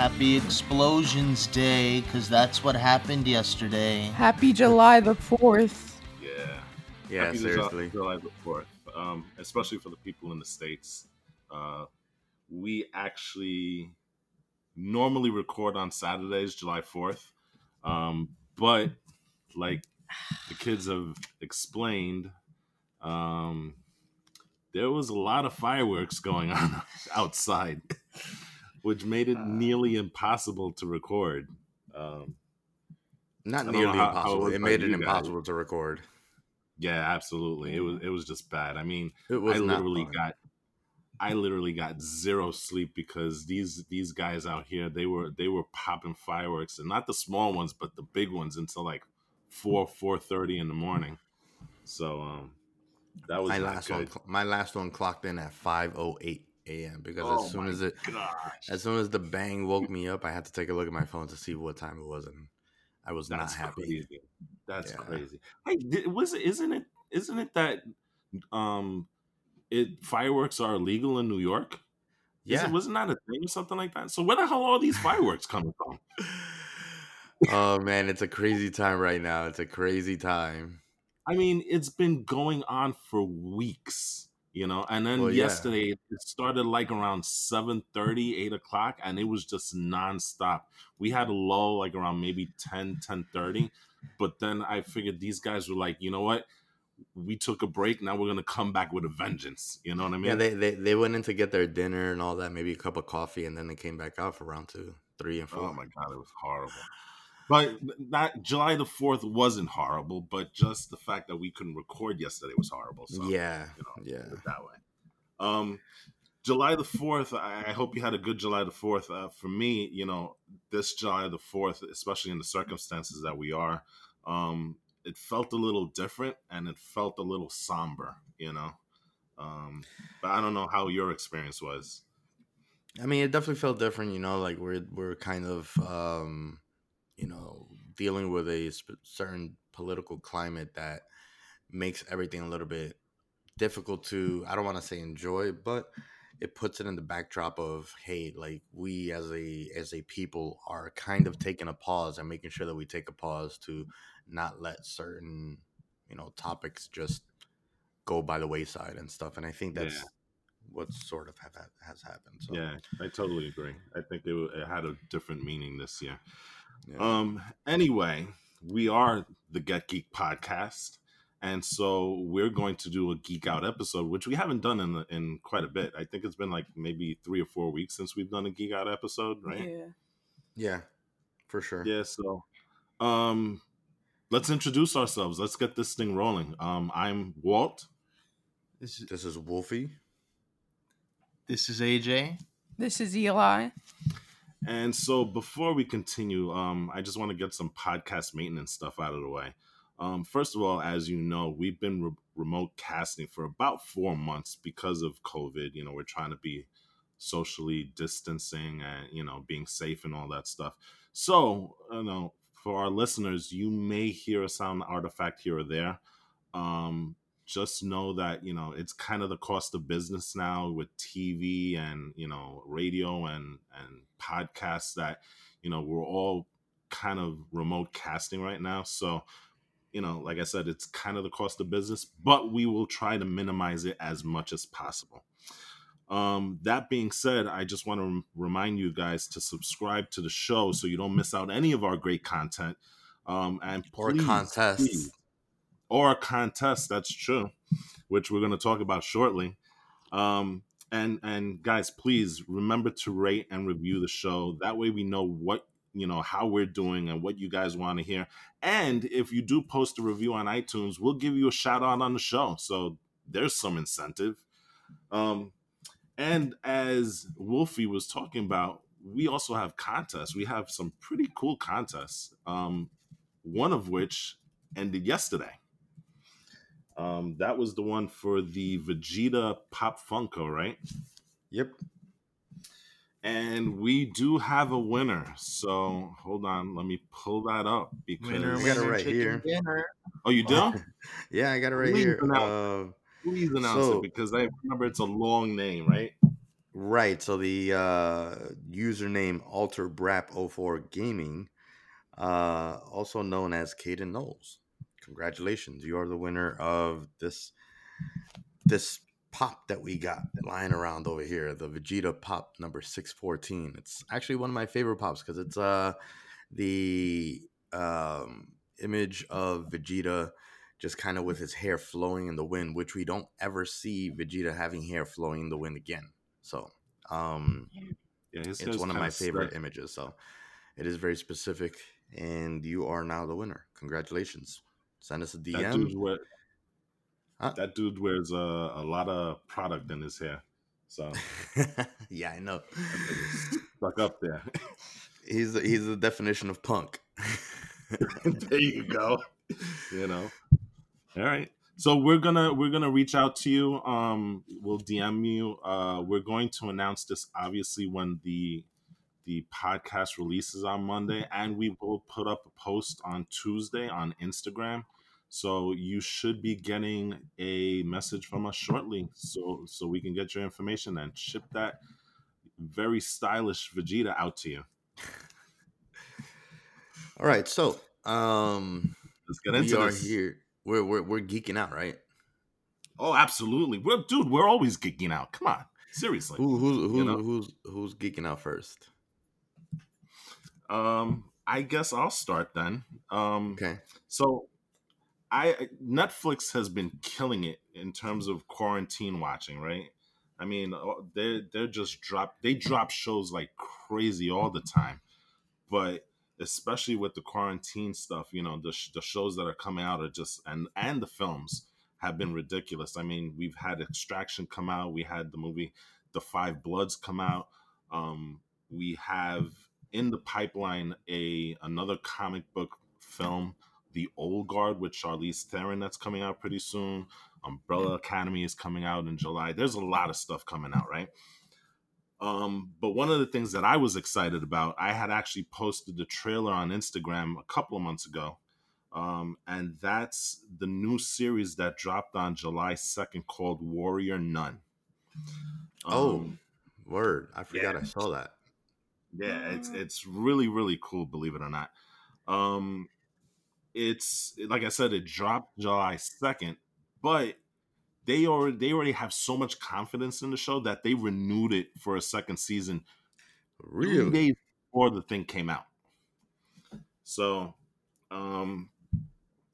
Happy Explosions Day, because that's what happened yesterday. Happy July the 4th. Yeah. Yeah, Happy seriously. July the 4th, um, especially for the people in the States. Uh, we actually normally record on Saturdays, July 4th. Um, but like the kids have explained, um, there was a lot of fireworks going on outside, which made it nearly impossible to record. Um, Not nearly how- how it impossible. It made it guys. impossible to record. yeah, absolutely. It was it was just bad. I mean, It was I literally fun. got I literally got zero sleep because these these guys out here they were they were popping fireworks and not the small ones but the big ones until like four four thirty in the morning. So um that was my last one. good. cl- My last one clocked in at five oh eight a.m. because Oh as soon as it, gosh. as soon as the bang woke me up, I had to take a look at my phone to see what time it was, and I was That's not happy. crazy. That's Yeah. crazy. Hey, was it isn't it isn't it that um it fireworks are illegal in New York? Yeah. it, wasn't that a thing or something like that? So where the hell are all these fireworks coming from? oh man, it's a crazy time right now. It's a crazy time. I mean, it's been going on for weeks, you know. And then Well, yeah. yesterday it started like around 7 8 o'clock, and it was just nonstop. We had a lull like around maybe 10, 10 But then I figured these guys were like, you know what? We took a break. Now we're gonna come back with a vengeance. You know what I mean? yeah, they, they they went in to get their dinner and all that, maybe a cup of coffee, and then they came back out for round two, three, and oh four. Oh my god, it was horrible. But that July the fourth wasn't horrible, but just the fact that we couldn't record yesterday was horrible. So yeah, you know, yeah. that way. Um, July the fourth. I, I hope you had a good July the fourth. Uh, for me, you know, this July the fourth, especially in the circumstances that we are, um, it felt a little different and it felt a little somber. You know, um, but I don't know how your experience was. I mean, it definitely felt different. You know, like we're we're kind of, um, you know, dealing with a sp- certain political climate that makes everything a little bit difficult to. I don't want to say enjoy, but it puts it in the backdrop of hey, like we as a as a people are kind of taking a pause and making sure that we take a pause to not let certain you know topics just go by the wayside and stuff. And I think that's Yeah. what sort of have, has happened. So. Yeah, I totally agree. I think it, it had a different meaning this year. Yeah. Um. Anyway, we are the Get Geek podcast, and so we're going to do a geek out episode, which we haven't done in in quite a bit. I think it's been like maybe three or four weeks since we've done a geek out episode, right? Yeah. Yeah, for sure. Yeah. so, um, let's introduce ourselves. Let's get this thing rolling. Um, I'm Walt. This is, This is Wolfie. this is AJ. This is Eli. And so before we continue, um, I just want to get some podcast maintenance stuff out of the way. Um, first of all, as you know, we've been re- remote casting for about four months because of COVID. You know, we're trying to be socially distancing and, you know, being safe and all that stuff. So, you know, for our listeners, you may hear a sound artifact here or there. Um, just know that you know it's kind of the cost of business now with TV and you know radio and and podcasts that you know we're all kind of remote casting right now. So you know like i said it's kind of the cost of business but we will try to minimize it as much as possible. Um that being said i just want to rem- remind you guys to subscribe to the show so you don't miss out any of our great content. Um and Or please, contests. please, or a contest that's true which we're going to talk about shortly. Um and and guys please remember to rate and review the show. That way we know what you know how we're doing and what you guys want to hear. And if you do post a review on itunes we'll give you a shout out on the show. So there's some incentive. Um and as wolfie was talking about we also have contests. We have some pretty cool contests um one of which ended yesterday. Um, that was the one for the Vegeta Pop Funko, right? Yep. And we do have a winner. So hold on, let me pull that up because Winner, We got it right here. dinner. oh, you do? Yeah, I got it right Please here. announce Uh, Please announce So- it because I remember it's a long name, right? right. So the uh, username Alter Brap 04 Gaming, uh, also known as Caden Knowles. Congratulations, you are the winner of this this pop that we got lying around over here, the Vegeta Pop number six fourteen. It's actually one of my favorite pops because it's uh the um image of Vegeta just kind of with his hair flowing in the wind, which we don't ever see Vegeta having hair flowing in the wind again. So um Yeah, it's one of my favorite images. So it is very specific, and you are now the winner. Congratulations. Send us a That DM. dude, wear, Huh? that dude wears a, a lot of product in his hair. So yeah, I know. stuck up there. He's the, he's the definition of punk. there you go. You know. All right. So we're gonna we're gonna reach out to you. Um, we'll DM you. Uh, we're going to announce this obviously when the the podcast releases on Monday, and we will put up a post on Tuesday on Instagram. So you should be getting a message from us shortly, so so we can get your information and ship that very stylish Vegeta out to you. All right, so um, Let's get we into are this. here. We're, we're we're geeking out, right? Oh, absolutely. We're dude, we're always geeking out. Come on. Seriously. Who who's who, You know? who's who's geeking out first? Um, I guess I'll start then. Um Okay. so I Netflix has been killing it in terms of quarantine watching, right? I mean, they they're just drop they drop shows like crazy all the time, but especially with the quarantine stuff, you know, the sh- the shows that are coming out are just and and the films have been ridiculous. I mean, we've had Extraction come out, we had the movie The Five Bloods come out. Um, we have in the pipeline a another comic book film the Old Guard with Charlize Theron that's coming out pretty soon. Umbrella Academy is coming out in July. There's a lot of stuff coming out, right? Um, but one of the things that I was excited about, I had actually posted the trailer on Instagram a couple of months ago. Um, and that's the new series that dropped on July 2nd called Warrior Nun. Oh, Um, word! I forgot yeah. I saw that. Yeah it's it's really really cool believe it or not. Um it's like i said it dropped july 2nd but they already they already have so much confidence in the show that they renewed it for a second season three Really? days before the thing came out. So um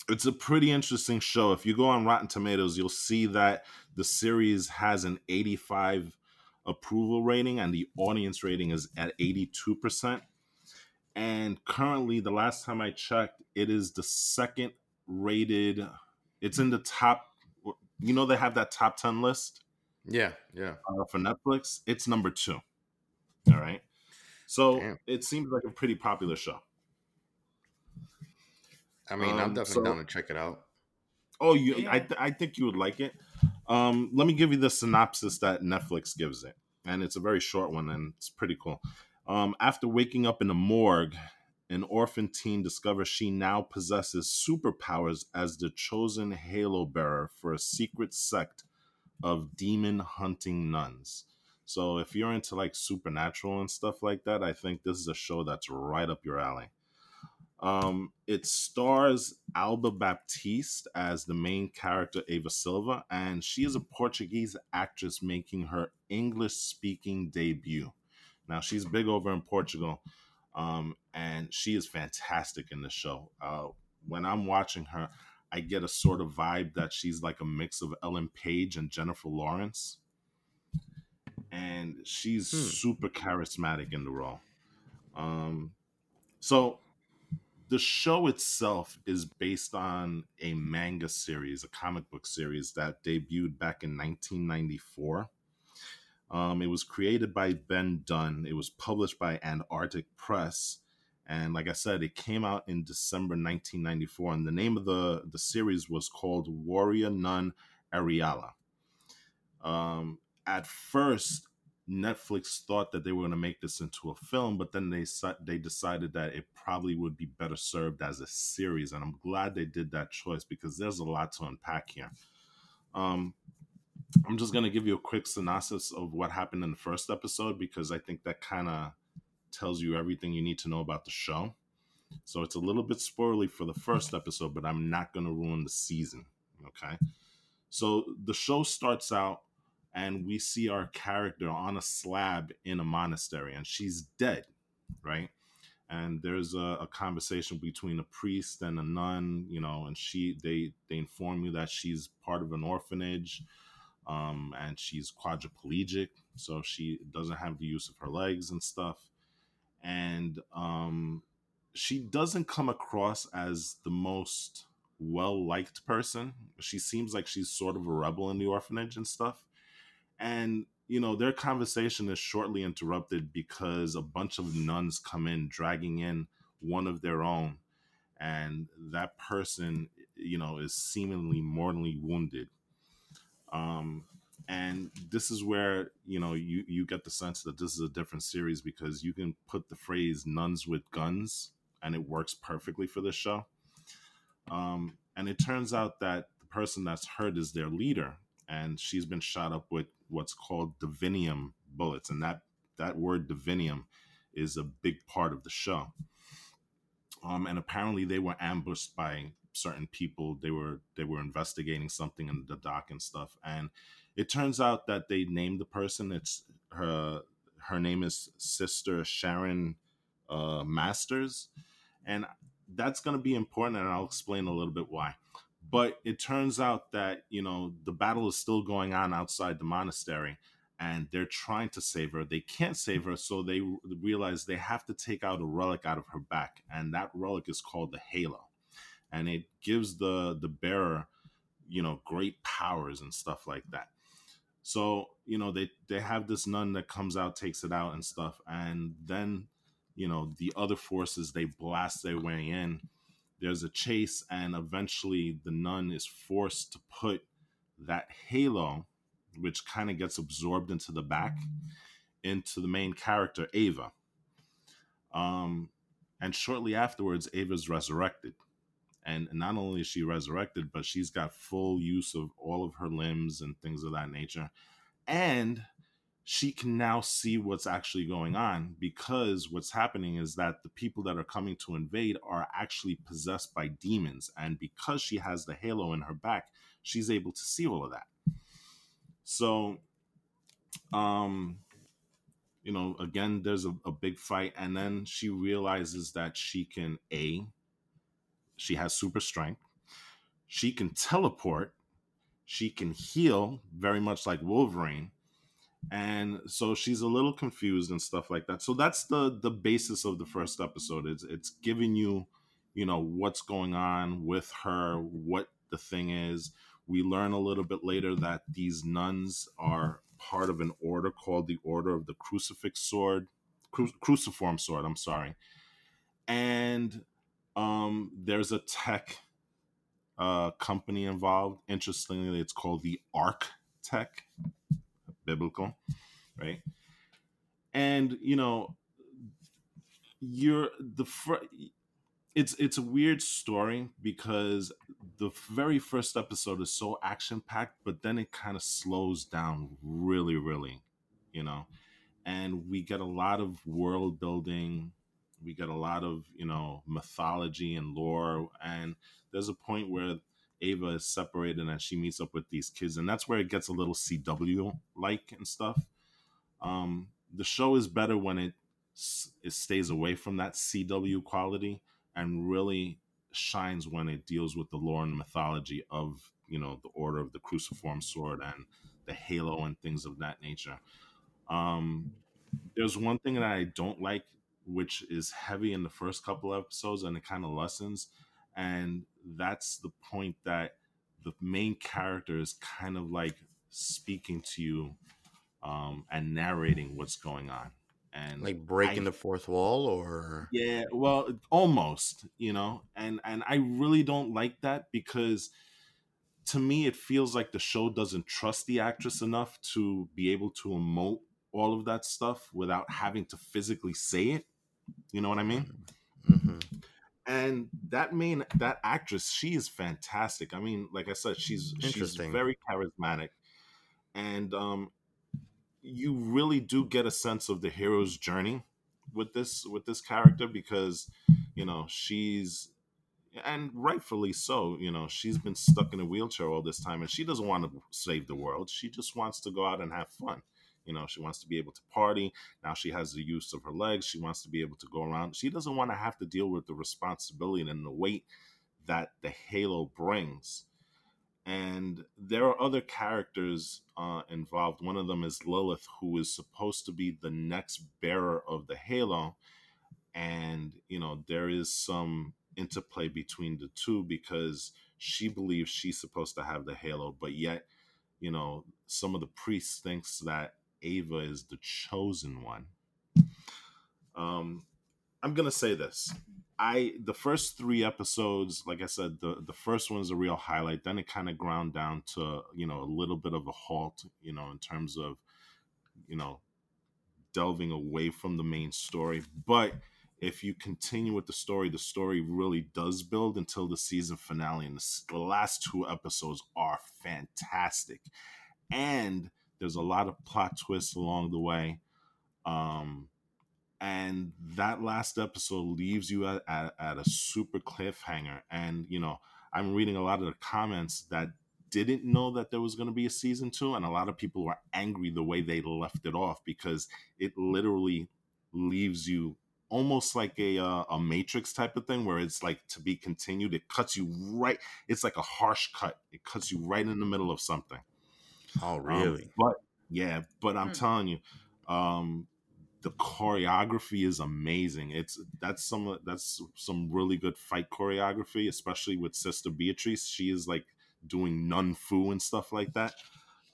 it's a pretty interesting show. If you go on rotten tomatoes you'll see that the series has an 85 approval rating and the audience rating is at 82% and currently the last time i checked it is the second rated it's in the top you know they have that top 10 list Yeah, yeah. uh, for netflix it's number two all right so Damn. it seems like a pretty popular show I mean, I'm Um, definitely so- down to check it out. Oh, you? I th- I think you would like it. Um, let me give you the synopsis that Netflix gives it, and it's a very short one, and it's pretty cool. Um, after waking up in a morgue, an orphan teen discovers she now possesses superpowers as the chosen halo bearer for a secret sect of demon hunting nuns. So, if you're into like supernatural and stuff like that, I think this is a show that's right up your alley. Um, it stars Alba Baptista as the main character, Ava Silva, and she is a Portuguese actress making her English speaking debut. Now, she's big over in Portugal, um, and she is fantastic in the show. Uh, when I'm watching her, I get a sort of vibe that she's like a mix of Ellen Page and Jennifer Lawrence. And she's Hmm. super charismatic in the role. Um, so the show itself is based on a manga series, a comic book series that debuted back in 1994. Um, it was created by Ben Dunn. It was published by Antarctic Press, And like I said, it came out in December 1994, and the name of the the series was called Warrior Nun Areala. Um, at first, Netflix thought that they were going to make this into a film, but then they they decided that it probably would be better served as a series, and I'm glad they did that choice because there's a lot to unpack here. Um, I'm just going to give you a quick synopsis of what happened in the first episode because I think that kind of tells you everything you need to know about the show. So it's a little bit spoilery for the first episode, but I'm not going to ruin the season. Okay. So the show starts out and we see our character on a slab in a monastery and she's dead, right? And there's a, a conversation between a priest and a nun, you know, and she they they inform you that she's part of an orphanage um, and she's quadriplegic, so she doesn't have the use of her legs and stuff. And um, she doesn't come across as the most well liked person. She seems like she's sort of a rebel in the orphanage and stuff. And you know, their conversation is shortly interrupted because a bunch of nuns come in, dragging in one of their own, and that person, you know, is seemingly mortally wounded um, and this is where you know you you get the sense that this is a different series because you can put the phrase "nuns with guns" and it works perfectly for this show. Um, and it turns out that the person that's hurt is their leader, and she's been shot up with what's called divinium bullets, and that that word divinium is a big part of the show. Um, and apparently they were ambushed by certain people. They were they were investigating something in the dock and stuff. And it turns out that they named the person. It's her her name is sister Shannon uh, masters. And that's going to be important and i'll explain a little bit why but it turns out that you know the battle is still going on outside the monastery and they're trying to save her. They can't save her so they realize they have to take out a relic out of her back and that relic is called the halo. And it gives the the bearer you know great powers and stuff like that. So you know they they have this nun that comes out takes it out and stuff and then you know the other forces they blast their way in there's a chase and eventually the nun is forced to put that halo which kind of gets absorbed into the back into the main character ava. Um and shortly afterwards ava's resurrected. And not only is she resurrected but she's got full use of all of her limbs and things of that nature. And she can now see what's actually going on because what's happening is that the people that are coming to invade are actually possessed by demons and because she has the halo in her back she's able to see all of that so um you know again there's a, a big fight and then she realizes that she can a she has super strength. She can teleport. She can heal, very much like Wolverine. And so she's a little confused and stuff like that. So that's the the basis of the first episode. It's it's giving you, you know, what's going on with her, what the thing is. We learn a little bit later that these nuns are part of an order called the Order of the Crucifix Sword, Cru- Cruciform Sword. I'm sorry, and um, there's a tech uh, company involved. Interestingly, it's called the Arc Tech, biblical, right? And you know, you're the fr- it's it's a weird story because the very first episode is so action packed, but then it kind of slows down really, really, you know, and we get a lot of world building. We get a lot of you know mythology and lore. And there's a point where ava is separated and she meets up with these kids and that's where it gets a little cw like and stuff um the show is better when it it stays away from that cw quality and really shines when it deals with the lore and mythology of you know the order of the cruciform sword and the halo and things of that nature um there's one thing that i don't like which is heavy in the first couple episodes and it kind of lessens. And that's the point that the main character is kind of like speaking to you um, and narrating what's going on. and like breaking I the fourth wall, or yeah, well, almost, you know, and and I really don't like that because to me it feels like the show doesn't trust the actress enough to be able to emote all of that stuff without having to physically say it. You know what I mean? hmm And that main that actress, she is fantastic. I mean, like I said, she's she's very charismatic, and um, you really do get a sense of the hero's journey with this with this character because you know she's and rightfully so you know she's been stuck in a wheelchair all this time and she doesn't want to save the world. She just wants to go out and have fun you know she wants to be able to party. Now she has the use of her legs. She wants to be able to go around. She doesn't want to have to deal with the responsibility and the weight that the halo brings. And there are other characters uh, involved. One of them is Lilith, who is supposed to be the next bearer of the Halo, and you know there is some interplay between the two because she believes she's supposed to have the Halo, but yet you know some of the priests thinks that Ava is the chosen one. Um, I'm gonna say this. I the first three episodes, like I said, the the first one is a real highlight. Then it kind of ground down to you know a little bit of a halt, you know, in terms of you know delving away from the main story. But if you continue with the story, the story really does build until the season finale, and the, the last two episodes are fantastic. And there's a lot of plot twists along the way. Um, and that last episode leaves you at, at, at a super cliffhanger. And you know i'm reading a lot of the comments that didn't know that there was going to be a season two and a lot of people were angry the way they left it off because it literally leaves you almost like a uh, a matrix type of thing where it's like to be continued. It cuts you right it's like a harsh cut. It cuts you right in the middle of something oh um, really? but yeah, but I'm Hmm. telling you, um, the choreography is amazing. It's that's some that's some really good fight choreography, especially with Sister Beatrice. She is like doing nun fu and stuff like that.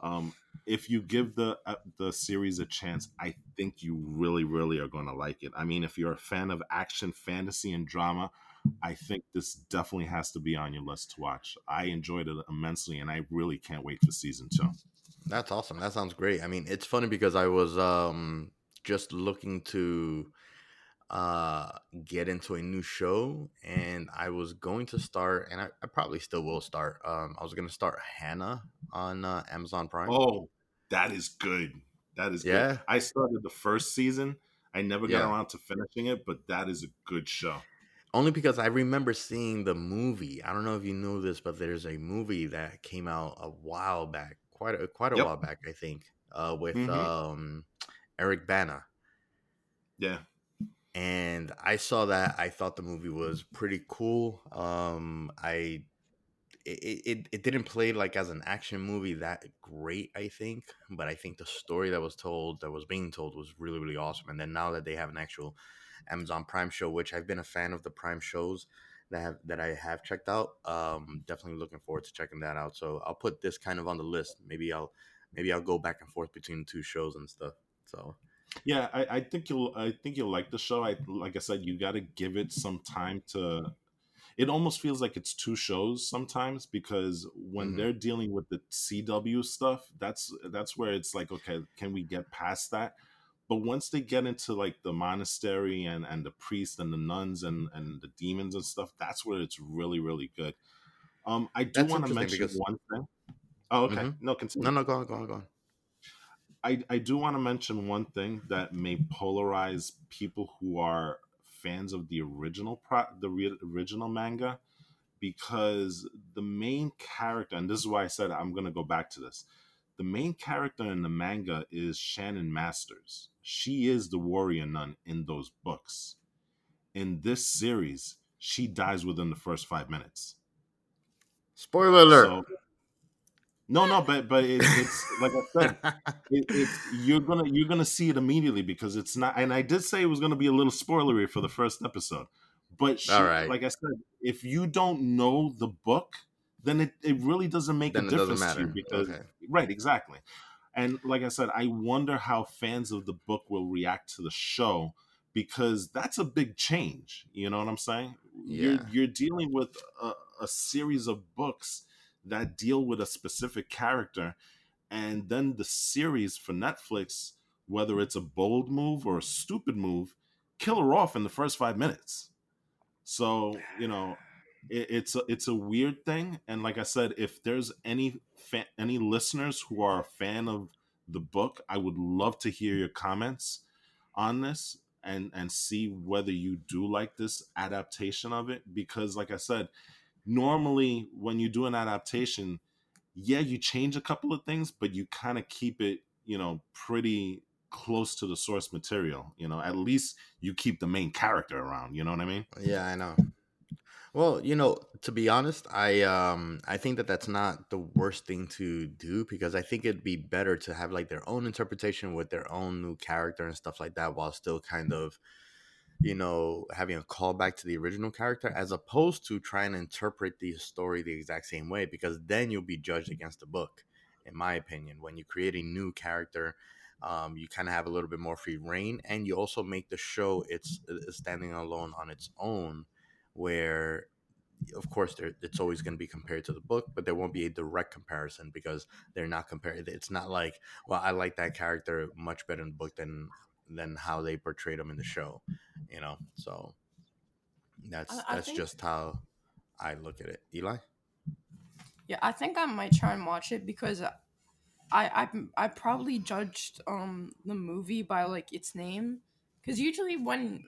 Um, if you give the uh, the series a chance, I think you really, really are going to like it. I mean, if you're a fan of action, fantasy, and drama, I think this definitely has to be on your list to watch. I enjoyed it immensely, and I really can't wait for season two. That's awesome. That sounds great. I mean, it's funny because I was um just looking to uh get into a new show and I was going to start and I, I probably still will start. Um I was gonna start Hannah on uh, Amazon Prime. Oh, that is good. That is Yeah? good. I started the first season. I never got Yeah. around to finishing it, but that is a good show. Only because I remember seeing the movie. I don't know if you know this, but there's a movie that came out a while back, quite a quite a Yep. while back, I think, uh, with Mhm. um, Eric Bana. Yeah. and I saw that. I thought the movie was pretty cool. Um, I it, it it didn't play like as an action movie that great, I think, but I think the story that was told, that was being told, was really really awesome. And then now that they have an actual Amazon Prime show, which I've been a fan of the Prime shows that have that I have checked out, um, definitely looking forward to checking that out. So I'll put this kind of on the list. Maybe I'll maybe I'll go back and forth between the two shows and stuff. So Yeah, I, I think you'll I think you'll like the show. I like I said, you gotta give it some time to it almost feels like it's two shows sometimes because when Mhm. they're dealing with the CW stuff, that's that's where it's like, okay, can we get past that? But once they get into like the monastery and and the priests and the nuns and and the demons and stuff, that's where it's really really good. Um, I do want to mention because- one thing. Oh, okay. Mhm. No, continue. no, no, go on, go on, go on. I, I do want to mention one thing that may polarize people who are fans of the original pro, the re- original manga because the main character and this is why I said I'm going to go back to this. The main character in the manga is Shannon Masters. She is the warrior nun in those books. In this series, she dies within the first 5 minutes. Spoiler alert. So No, no, but but it, it's like I said, it, it's you're gonna you're gonna see it immediately because it's not. And I did say it was gonna be a little spoilery for the first episode, but she, All right. like I said, if you don't know the book, then it, it really doesn't make then a it doesn't difference to you because okay. right, exactly. And like I said, I wonder how fans of the book will react to the show because that's a big change. You know what I'm saying? Yeah. You're you're dealing with a, a series of books that deal with a specific character, and then the series for Netflix, whether it's a bold move or a stupid move, kill her off in the first five minutes. So you know, it, it's a it's a weird thing. And like I said, if there's any any listeners who are a fan of the book, I would love to hear your comments on this and and see whether you do like this adaptation of it because like i said normally when you do an adaptation yeah you change a couple of things but you kind of keep it you know pretty close to the source material you know at least you keep the main character around you know what i mean Yeah, I know. Well, you know, to be honest, I um I think that that's not the worst thing to do because I think it'd be better to have like their own interpretation with their own new character and stuff like that while still kind of you know having a callback to the original character as opposed to trying to interpret the story the exact same way because then you'll be judged against the book in my opinion. When you create a new character um, you kind of have a little bit more free reign and you also make the show it's, it's standing alone on its own where of course there, it's always going to be compared to the book but there won't be a direct comparison because they're not compared it's not like well i like that character much better in the book than than how they portrayed him in the show you know? So that's I- I that's think- just how i look at it. Eli? Yeah, I think I might try and watch it because I I I probably judged um the movie by like its name. Because usually when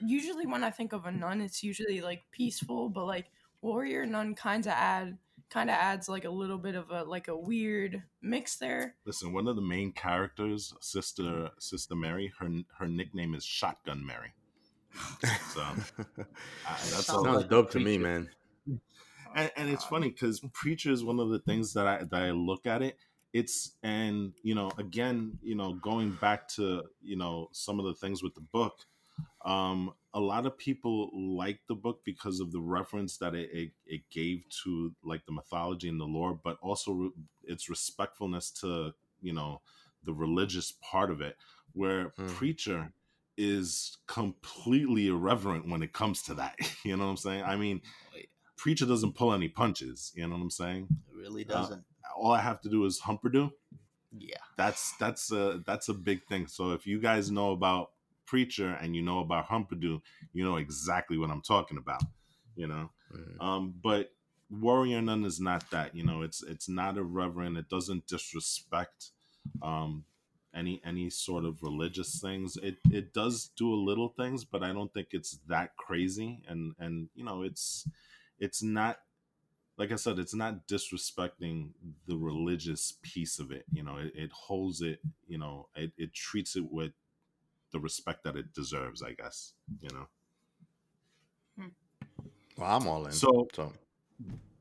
usually when I think of a nun, it's usually like peaceful, but like warrior nun kind of add kind of adds like a little bit of a like a weird mix there. listen one of the main characters sister sister mary her her nickname is shotgun mary. So I, that's all sounds like dope to me man. And, and it's funny because preacher is one of the things that i that i look at it. It's and you know again you know going back to you know some of the things with the book um a lot of people like the book because of the reference that it, it, it gave to like the mythology and the lore but also re- its respectfulness to you know the religious part of it where Mm. preacher is completely irreverent when it comes to that. You know what i'm saying? I mean preacher doesn't pull any punches. You know what i'm saying? It really Uh, doesn't. all i have to do is Humperdoo yeah. that's that's a that's a big thing. So if you guys know about preacher and you know about Humperdoo you know exactly what i'm talking about you know? Um but warrior nun is not that you know? It's it's not irreverent. It doesn't disrespect um any any sort of religious things. It it does do a little things but i don't think it's that crazy. And and you know it's it's not like i said it's not disrespecting the religious piece of it you know? It, it holds it you know? It, it treats it with the respect that it deserves i guess you know? Well i'm all in. So- so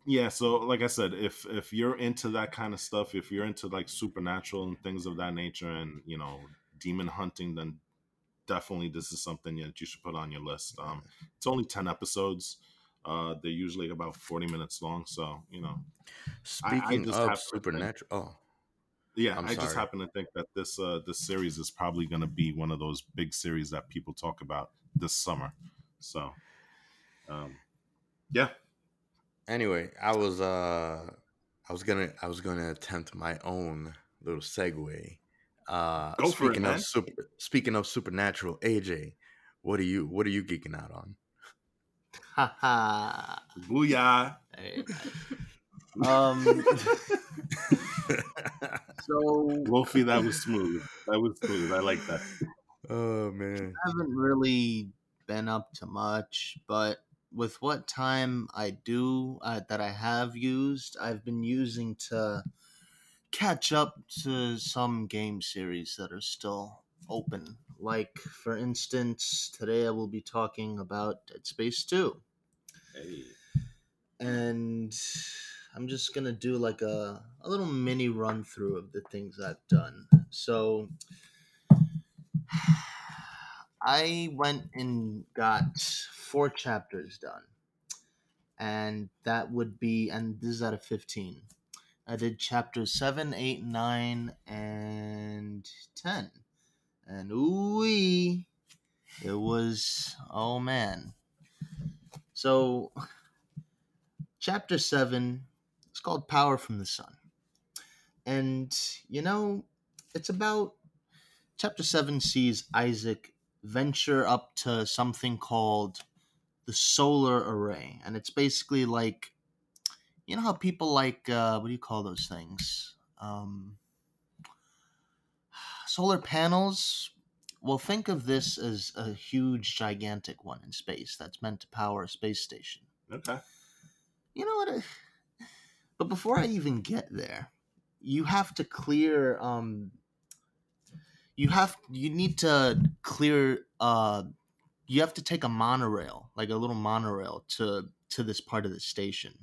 yeah so like i said if if you're into that kind of stuff if you're into like supernatural and things of that nature and you know demon hunting then definitely this is something that you should put on your list. Um it's only 10 episodes. Uh they're usually about 40 minutes long so you know. I- I speaking of have to think- supernatural oh yeah I'm i just happen to think that this uh this series is probably going to be one of those big series that people talk about this summer. So um yeah. Anyway i was uh i was gonna i was gonna attempt my own little segue. Uh Go for it, speaking man. of super speaking of supernatural aj what are you what are you geeking out on? Ha ha. booyah. Hey, Um. so wolfie that was smooth that was smooth i like that oh man I haven't really been up to much, but with what time I do uh, that I have used, I've been using to catch up to some game series that are still open. Like, for instance, today I will be talking about Dead Space 2. hey. And I'm just to do like a, a little mini run through of the things I've done. So, I went and got four chapters done. And that would be, and this is out of 15. I did chapters 7, 8, 9, and 10. And ooh it was, oh man. So, chapter 7 is called Power from the Sun. And, you know, it's about chapter 7 sees Isaac venture up to something called the solar array. And it's basically like, you know how people like, uh, what do you call those things? Um, solar panels. Well, think of this as a huge, gigantic one in space that's meant to power a space station. Okay. You know what? But before I even get there, you have to clear. Um, you have you need to clear. Uh, you have to take a monorail, like a little monorail, to to this part of the station.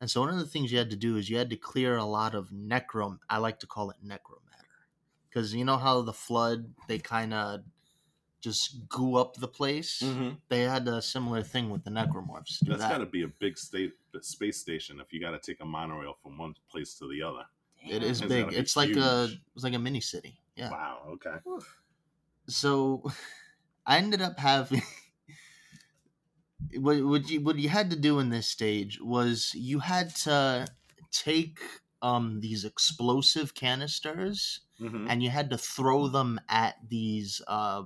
And so one of the things you had to do is you had to clear a lot of necrom. I like to call it necromatter, because you know how the flood they kind of just goo up the place. Mm-hmm. They had a similar thing with the necromorphs. That's that. got to be a big state space station if you got to take a monorail from one place to the other. It is It's big. gotta be It's like a it's like a mini city. Yeah. Wow. Okay. So I ended up having what what you what you had to do in this stage was you had to take um these explosive canisters Mm-hmm. and you had to throw them at these uh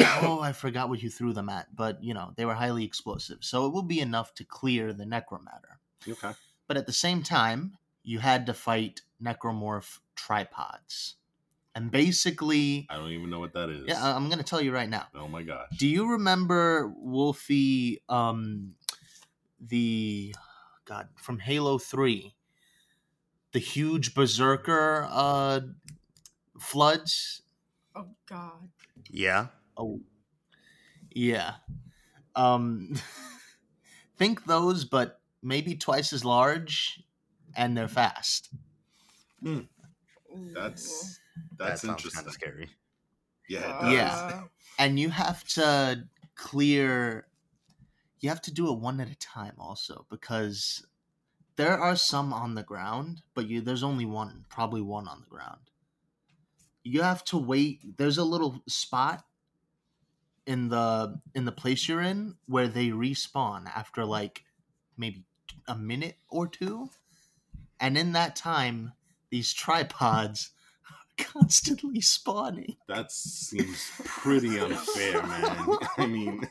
oh I forgot what you threw them at but you know they were highly explosive so it will be enough to clear the necromatter Okay. but at the same time, you had to fight necromorph tripods. And basically, I don't even know what that is. yeah, I- I'm going to tell you right now. oh my gosh. Do you remember Wolfie, um, the, God, from Halo 3, the huge berserker uh, floods? Oh God. Yeah. Oh, yeah. Um, think those, but maybe twice as large, and they're fast. That's That that's sounds interesting. kind of scary. Yeah. It Uh, does. Yeah. and you have to clear you have to do it one at a time also because there are some on the ground but you there's only one probably one on the ground you have to wait there's a little spot in the in the place you're in where they respawn after like maybe a minute or two and in that time these tripods are constantly spawning That seems pretty unfair, man. I mean,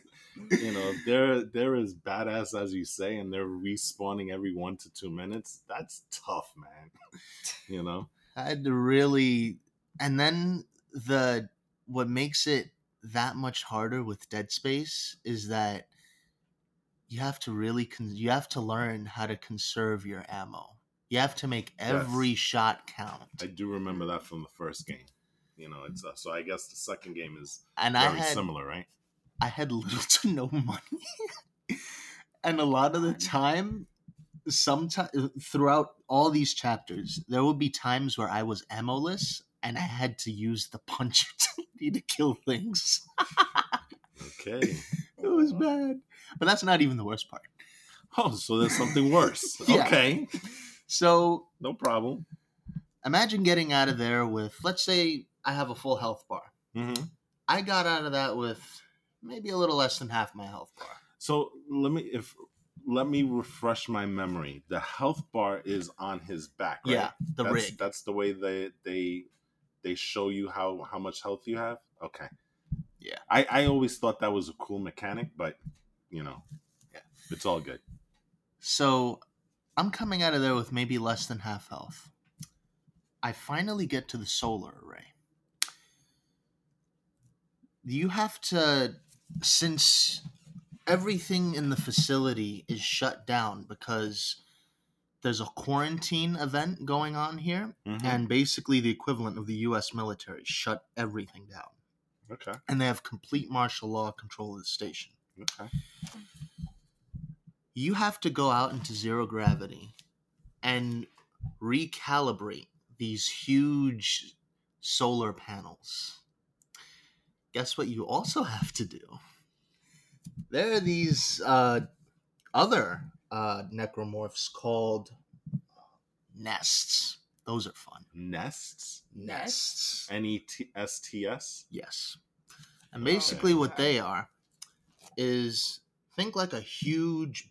you know, they're they're as badass as you say, and they're respawning every one to two minutes. That's tough, man. You know. I had to really, and then the what makes it that much harder with Dead Space is that you have to really con- you have to learn how to conserve your ammo. You have to make every Yes. shot count. I do remember that from the first game. You know, it's uh, so I guess the second game is And very had similar, right? I had little to no money, and a lot of the time, sometimes throughout all these chapters, there would be times where I was ammoless and I had to use the puncher to kill things. Okay. It was bad. But that's not even the worst part. Oh, so there's something worse. Yeah. Okay, So no problem. imagine getting out of there with, let's say I have a full health bar. hmm I got out of that with maybe a little less than half my health bar. So let me if let me refresh my memory. The health bar is on his back, right? Yeah, the that's, rig. That's the way they they they show you how how much health you have. Okay. Yeah. I I always thought that was a cool mechanic, but you know, Yeah. it's all good. So I'm coming out of there with maybe less than half health. I finally get to the solar array. You have to, since everything in the facility is shut down because there's a quarantine event going on here, Mhm. and basically the equivalent of the US military shut everything down. Okay. And they have complete martial law control of the station Okay. you have to go out into zero gravity and recalibrate these huge solar panels. Guess what you also have to do? There are these uh, other uh, necromorphs called nests. Those are fun. Nests. Nests. N e t s t s. Yes. And basically, what they are is think like a huge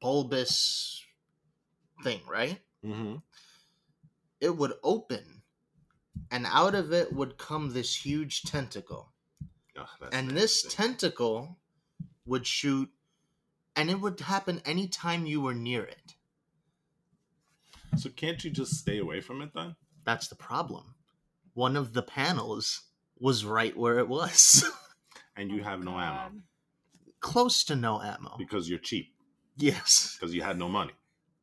bulbous thing, right? Mm-hmm. It would open, and out of it would come this huge tentacle. Oh, and this tentacle would shoot, and it would happen anytime you were near it. so can't you just stay away from it then? That's the problem. One of the panels was right where it was, And you have no ammo oh, close to no ammo. because you're cheap Yes, because you had no money.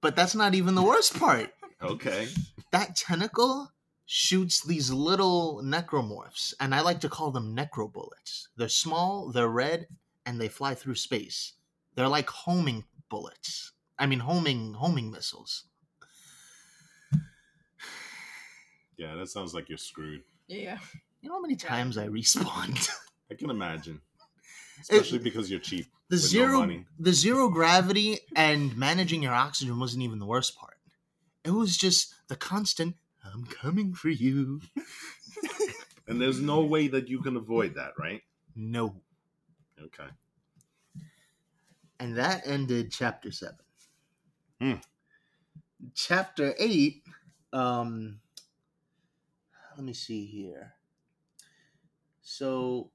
but that's not even the worst part. Okay. that tentacle shoots these little necromorphs, and I like to call them necro bullets. They're small, they're red, and they fly through space. They're like homing bullets. I mean, homing homing missiles. Yeah, that sounds like you're screwed. Yeah. You know how many times I respawned? I can imagine, especially It- because you're cheap. the With no zero money. the zero gravity and managing your oxygen wasn't even the worst part. It was just the constant "I'm coming for you." And there's no way that you can avoid that, right? No. Okay. And that ended chapter seven. Hmm. Chapter eight, um let me see here. So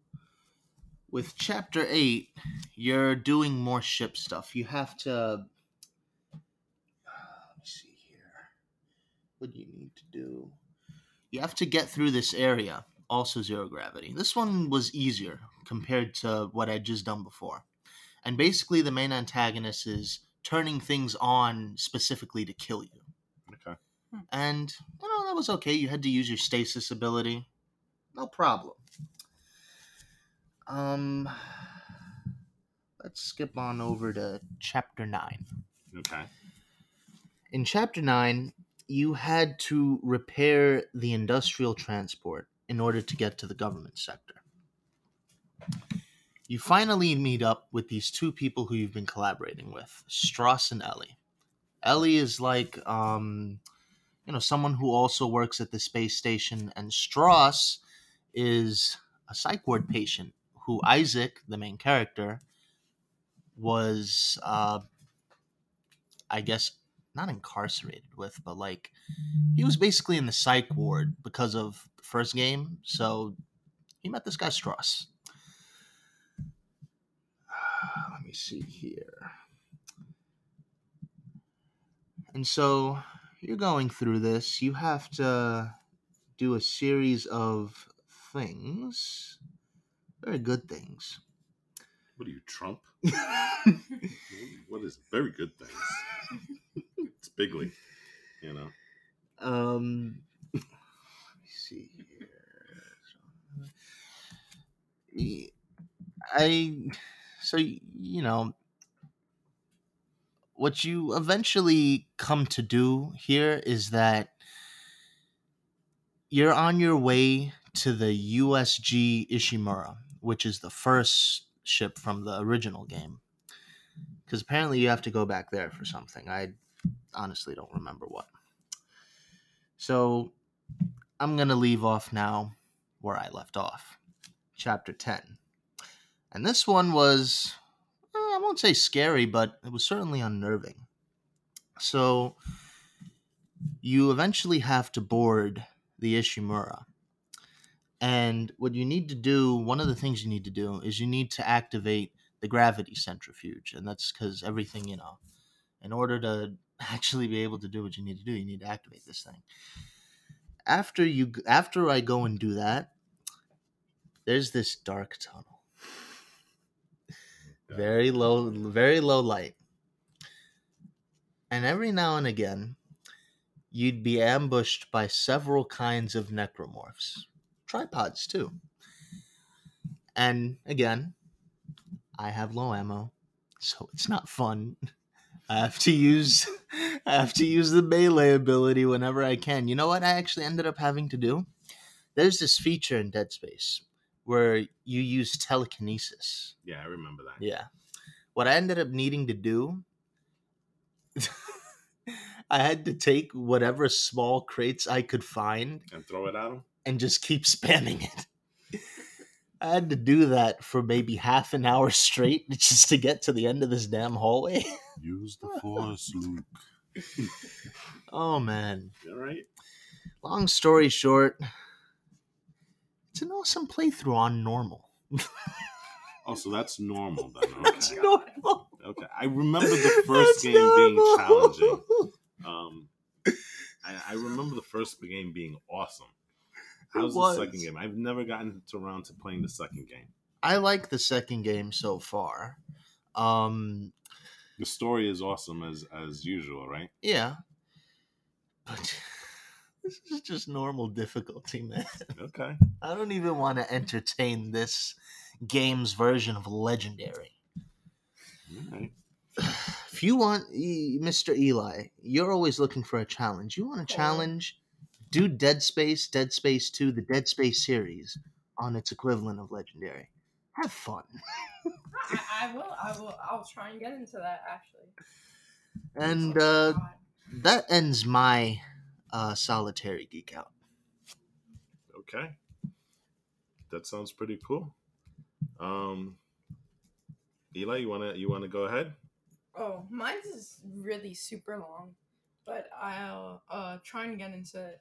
with chapter eight, you're doing more ship stuff. You have to let me see here. What do you need to do? You have to get through this area, also zero gravity. This one was easier compared to what I'd just done before. And basically, the main antagonist is turning things on specifically to kill you. Okay. And, you know, that was okay. You had to use your stasis ability. No problem. Um, let's skip on over to chapter 9. Okay. In chapter 9, you had to repair the industrial transport in order to get to the government sector. You finally meet up with these two people who you've been collaborating with, Stross and Ellie. Ellie is like, um, you know, someone who also works at the space station, and Stross is a psych ward patient who Isaac, the main character, was, uh, I guess, not incarcerated with, but like he was basically in the psych ward because of the first game. So he met this guy Stross. Let me see here. And so you're going through this. You have to do a series of things, very good things. What are you, Trump? What is very good things? it's bigly, you know. Um, let me see here. I so you know what you eventually come to do here is that you're on your way to the USG Ishimura, which is the first ship from the original game. Because apparently you have to go back there for something. I honestly don't remember what. So I'm going to leave off now where I left off. Chapter 10. And this one was, eh, I won't say scary, but it was certainly unnerving. So you eventually have to board the Ishimura. And what you need to do, one of the things you need to do, is you need to activate the gravity centrifuge. And that's because everything, you know, in order to actually be able to do what you need to do, you need to activate this thing. After you after I go and do that, there's this dark tunnel. Very low very low light. And every now and again, you'd be ambushed by several kinds of necromorphs. Tripods too. And again, I have low ammo, so it's not fun. I have to use I have to use the melee ability whenever I can. You know what I actually ended up having to do? There's this feature in Dead Space where you use telekinesis. Yeah, I remember that. Yeah. What I ended up needing to do I had to take whatever small crates I could find And throw it at him. and just keep spamming it. I had to do that for maybe half an hour straight just to get to the end of this damn hallway. Use the force, Luke. oh man. All right. Long story short, it's an awesome playthrough on normal. Oh, so that's normal then. That's Okay. normal. Okay. I remember the first That's game being challenging. Um, I, I remember the first game being awesome. How's the second game? I've never gotten around to playing the second game. I like the second game so far. Um, The story is awesome as as usual, right? yeah, but this is just normal difficulty, man. Okay. I don't even want to entertain this game's version of legendary. All right. If you want, E- Mr. Eli, you're always looking for a challenge. You want a challenge? Do Dead Space, Dead Space 2, the Dead Space series on its equivalent of legendary. Have fun. I, I will. I will. I'll try and get into that actually. And Oh, uh, that ends my uh, solitary geek out. Okay. That sounds pretty cool. Um Eli, you wanna you wanna go ahead? Oh, mine is really super long, but I'll uh try and get into it.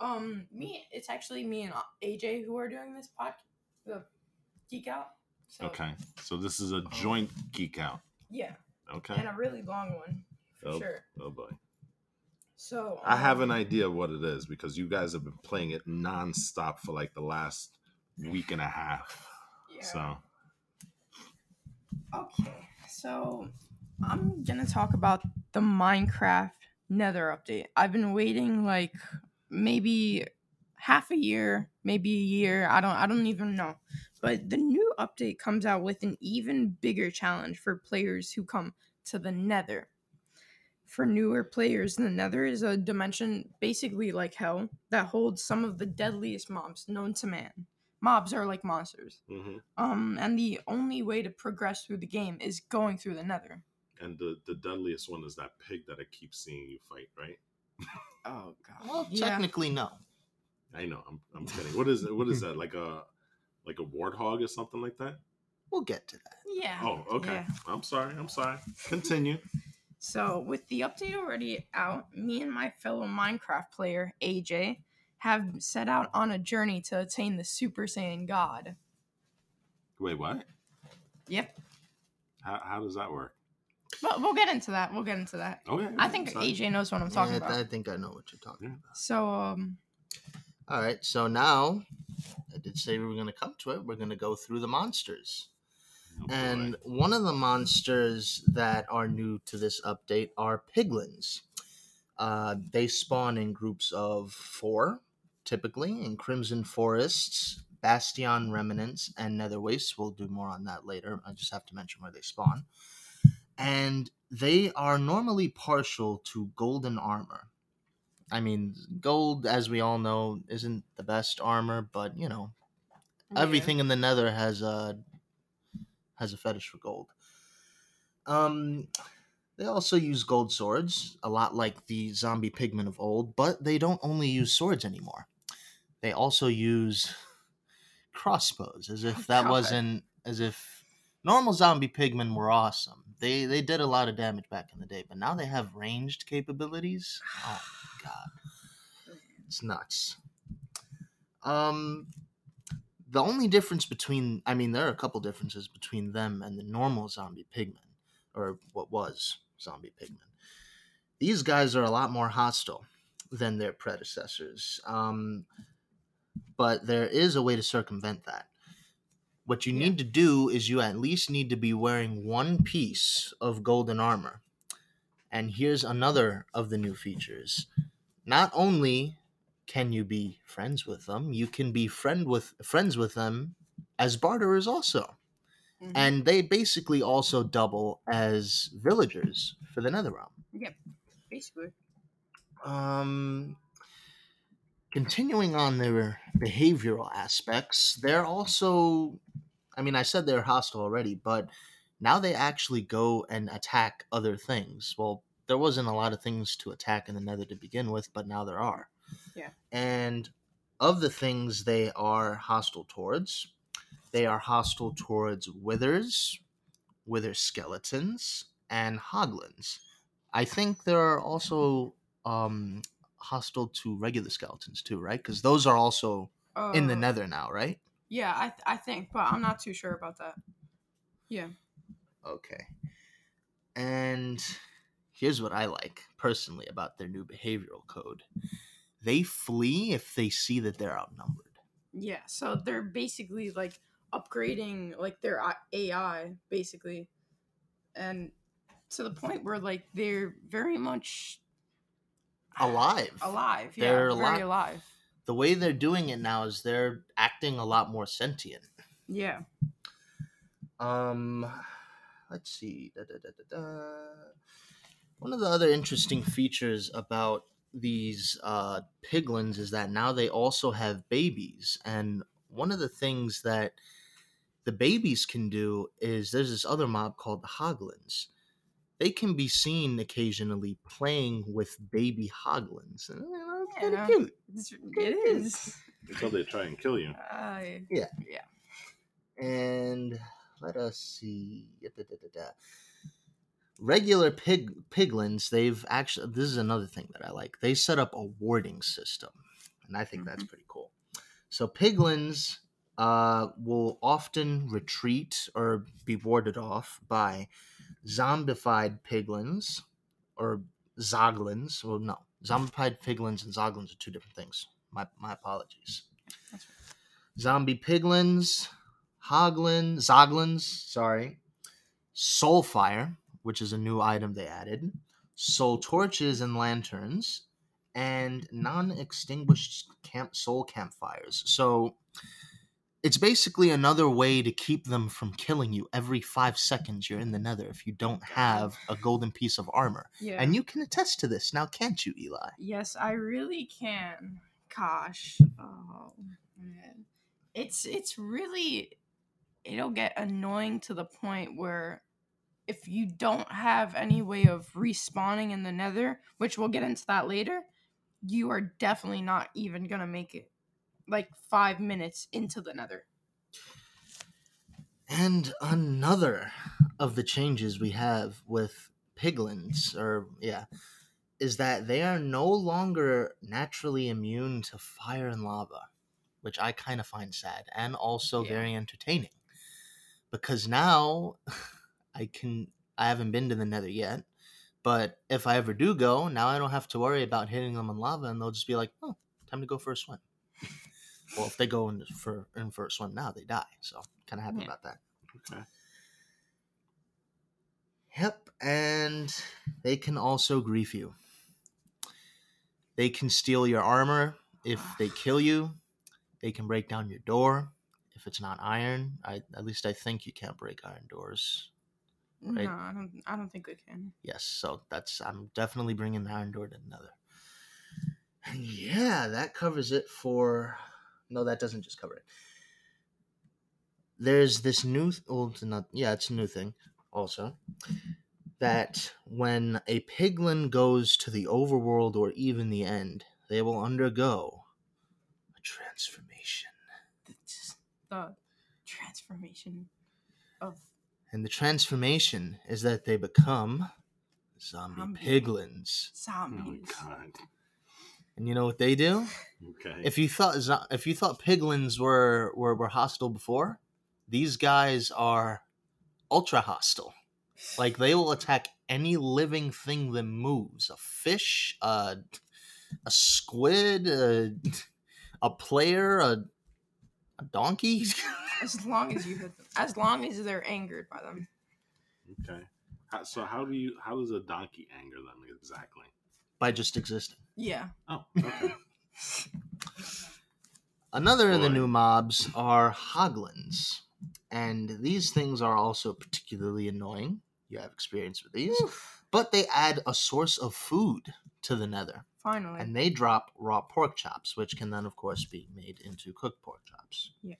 Um, me, it's actually me and AJ who are doing this podcast, the geek out. So, Okay. So this is a joint geek out. Yeah, Okay. and a really long one for Oh. sure. Oh boy. So I have an um, idea what it is because you guys have been playing it nonstop for like the last week and a half. Yeah. So Okay, so I'm gonna talk about the Minecraft Nether update. I've been waiting like maybe half a year, maybe a year. I don't I don't even know. But the new update comes out with an even bigger challenge for players who come to the Nether. For newer players, the Nether is a dimension basically like hell that holds some of the deadliest mobs known to man. Mobs are like monsters. mhm. Um, and the only way to progress through the game is going through the Nether. and the the deadliest one is that pig that I keep seeing you fight, right? Oh god. Well, Yeah. technically, no. I know. I'm I'm kidding. What is it? What is that? Like a like a warthog or something like that? We'll get to that. Yeah. Oh, okay. Yeah. I'm sorry. I'm sorry. Continue. So with the update already out, me and my fellow Minecraft player AJ have set out on a journey to attain the Super Saiyan God. Wait, what? Yep. How, how does that work? But we'll get into that. We'll get into that. Oh yeah. I think sorry. AJ knows what I'm talking Yeah, about. I think I know what you're talking Yeah. about. So um All right, so now I did say we were going to come to it. We're going to go through the monsters. Oh, boy. And one of the monsters that are new to this update are piglins. Uh, they spawn in groups of four, typically, in Crimson Forests, Bastion Remnants, and Nether Wastes. We'll do more on that later. I just have to mention where they spawn. And they are normally partial to golden armor. I mean, gold, as we all know, isn't the best armor, but you know, everything in the nether has a has a fetish for gold. Um they also use gold swords a lot like the zombie pigmen of old but they don't only use swords anymore. They also use crossbows as if Oh, that God. wasn't as if normal zombie pigmen were awesome. They they did a lot of damage back in the day but now they have ranged capabilities? Oh my god. It's nuts. Um the only difference between I mean there are a couple differences between them and the normal zombie pigmen or what was zombie pigmen. These guys are a lot more hostile than their predecessors. Um, but there is a way to circumvent that. What you Yeah. need to do is you at least need to be wearing one piece of golden armor. And here's another of the new features. Not only can you be friends with them, you can be friend with friends with them as barterers also. Mhm. And they basically also double as villagers for the Netherrealm. Yeah, basically. Um, continuing on their behavioral aspects, they're also, I mean, I said they're hostile already, but now they actually go and attack other things. Well, there wasn't a lot of things to attack in the Nether to begin with, but now there are. Yeah. And of the things they are hostile towards, they are hostile towards withers, wither skeletons, and hoglins. I think there are also um, hostile to regular skeletons too, right? Because those are also in the Uh, Nether now, right? Yeah, I th- I think, but I'm not too sure about that. Yeah. Okay. And here's what I like personally about their new behavioral code. They flee if they see that they're outnumbered. Yeah, so they're basically like upgrading like their AI basically, and to the point where like they're very much Alive. alive. Yeah, They're very ali- alive. The way they're doing it now is they're acting a lot more sentient. Yeah. Um, let's see. Da, da, da, da, da. One of the other interesting features about these uh, piglins is that now they also have babies, and one of the things that the babies can do is there's this other mob called the hoglins. They can be seen occasionally playing with baby hoglins. And, you know, it's kind of cute. It's, it is. Until they try and kill you. I Yeah. Yeah. and let us see. Da, da, da, da, da. Regular pig piglins, they've actually. This is another thing that I like. They set up a warding system, and I think that's pretty cool. So piglins uh, will often retreat or be warded off by zombified piglins or zoglins. Well, no, zombified piglins and zoglins are two different things. My my apologies. That's Zombie piglins, hoglins, zoglins, sorry, soulfire, which is a new item they added, soul torches and lanterns, and non-extinguished camp soul campfires. So it's basically another way to keep them from killing you every five seconds you're in the nether if you don't have a golden piece of armor. yeah. And you can attest to this now, can't you, Eli? Yes, I really can. Gosh. Oh man. It's it's really it'll get annoying to the point where if you don't have any way of respawning in the nether, which we'll get into that later, you are definitely not even gonna make it like five minutes into the nether. And another of the changes we have with piglins, or yeah, is that they are no longer naturally immune to fire and lava, which I kind of find sad and also Yeah. very entertaining. Because now I can, I haven't been to the nether yet, but if I ever do go, now I don't have to worry about hitting them in lava and they'll just be like, oh, time to go for a swim. well, if they go in for, in for a swim now, they die. So kind of happy Yeah. about that. Okay. Yep, and they can also grief you. They can steal your armor if they kill you. They can break down your door if it's not iron. I at least I think you can't break iron doors. Right. No, I don't I don't think we can. Yes, so that's I'm definitely bringing the iron door to another. And yeah, that covers it for. No, that doesn't just cover it. There's this new. Well, not. Yeah, it's a new thing. Also, that when a piglin goes to the overworld or even the end, they will undergo a transformation. The, the transformation of And the transformation is that they become zombie Zombie. piglins. Oh my god. And you know what they do? Okay. If you thought if you thought piglins were, were were hostile before, these guys are ultra hostile. Like they will attack any living thing that moves. A fish, a a squid, a, a player, a, a donkey. As long as you hit them. As long as they're angered by them. okay. How, so how do you? How does a donkey anger them exactly? by just existing. Yeah. Oh, okay. Another of the new mobs are hoglins, and these things are also particularly annoying. You have experience with these, but they add a source of food to the Nether, Finally. and they drop raw pork chops, which can then, of course, be made into cooked pork chops. Yeah.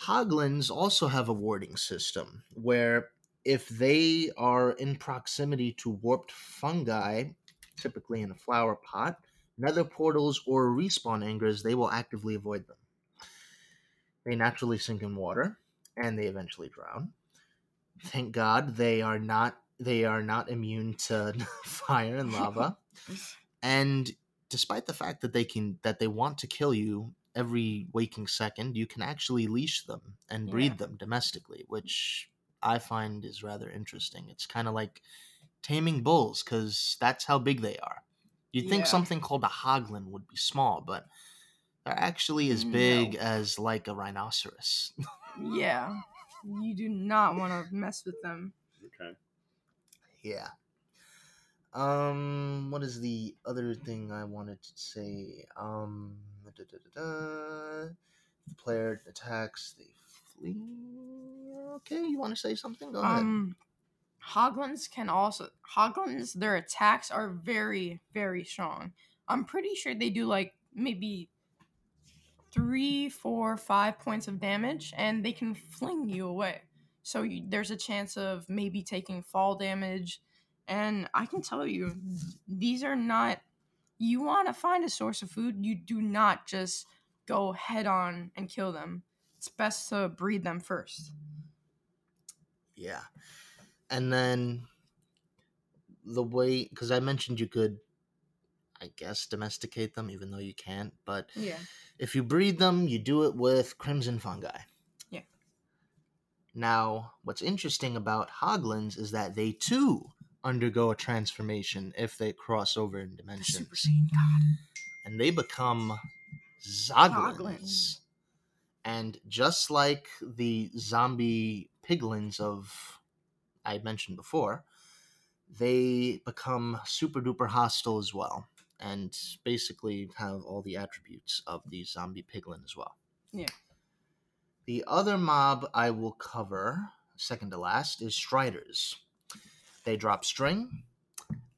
Hoglins also have a warding system where if they are in proximity to warped fungi, typically in a flower pot, nether portals, or respawn anchors, they will actively avoid them. They naturally sink in water, and they eventually drown. Thank God they are not they are not immune to fire and lava. and despite the fact that they can that they want to kill you every waking second, you can actually leash them and breed Yeah. them domestically, which I find is rather interesting. It's kind of like taming bulls because that's how big they are. You'd think Yeah. something called a hoglin would be small, but they're actually as No. big as like a rhinoceros. Yeah. You do not want to mess with them. Okay. Yeah. Um, what is the other thing I wanted to say? Um, da, da, da, the player attacks, they flee. Okay, you want to say something? Go ahead. Um, Hoglins can also Hoglins. Their attacks are very very strong. I'm pretty sure they do like maybe three, four, five points of damage, and they can fling you away. So you, there's a chance of maybe taking fall damage. And I can tell you, these are not. You want to find a source of food. You do not just go head on and kill them. It's best to breed them first. Yeah. And then the way, because I mentioned you could, I guess, domesticate them, even though you can't. But Yeah. if you breed them, you do it with crimson fungi. Yeah. Now, what's interesting about hoglins is that they too undergo a transformation if they cross over in dimensions. Super Saiyan God. and they become zoglins. Zoglins. And just like the zombie piglins of I mentioned before, they become super duper hostile as well, and basically have all the attributes of the zombie piglin as well. Yeah. The other mob I will cover, second to last, is Striders. They drop string,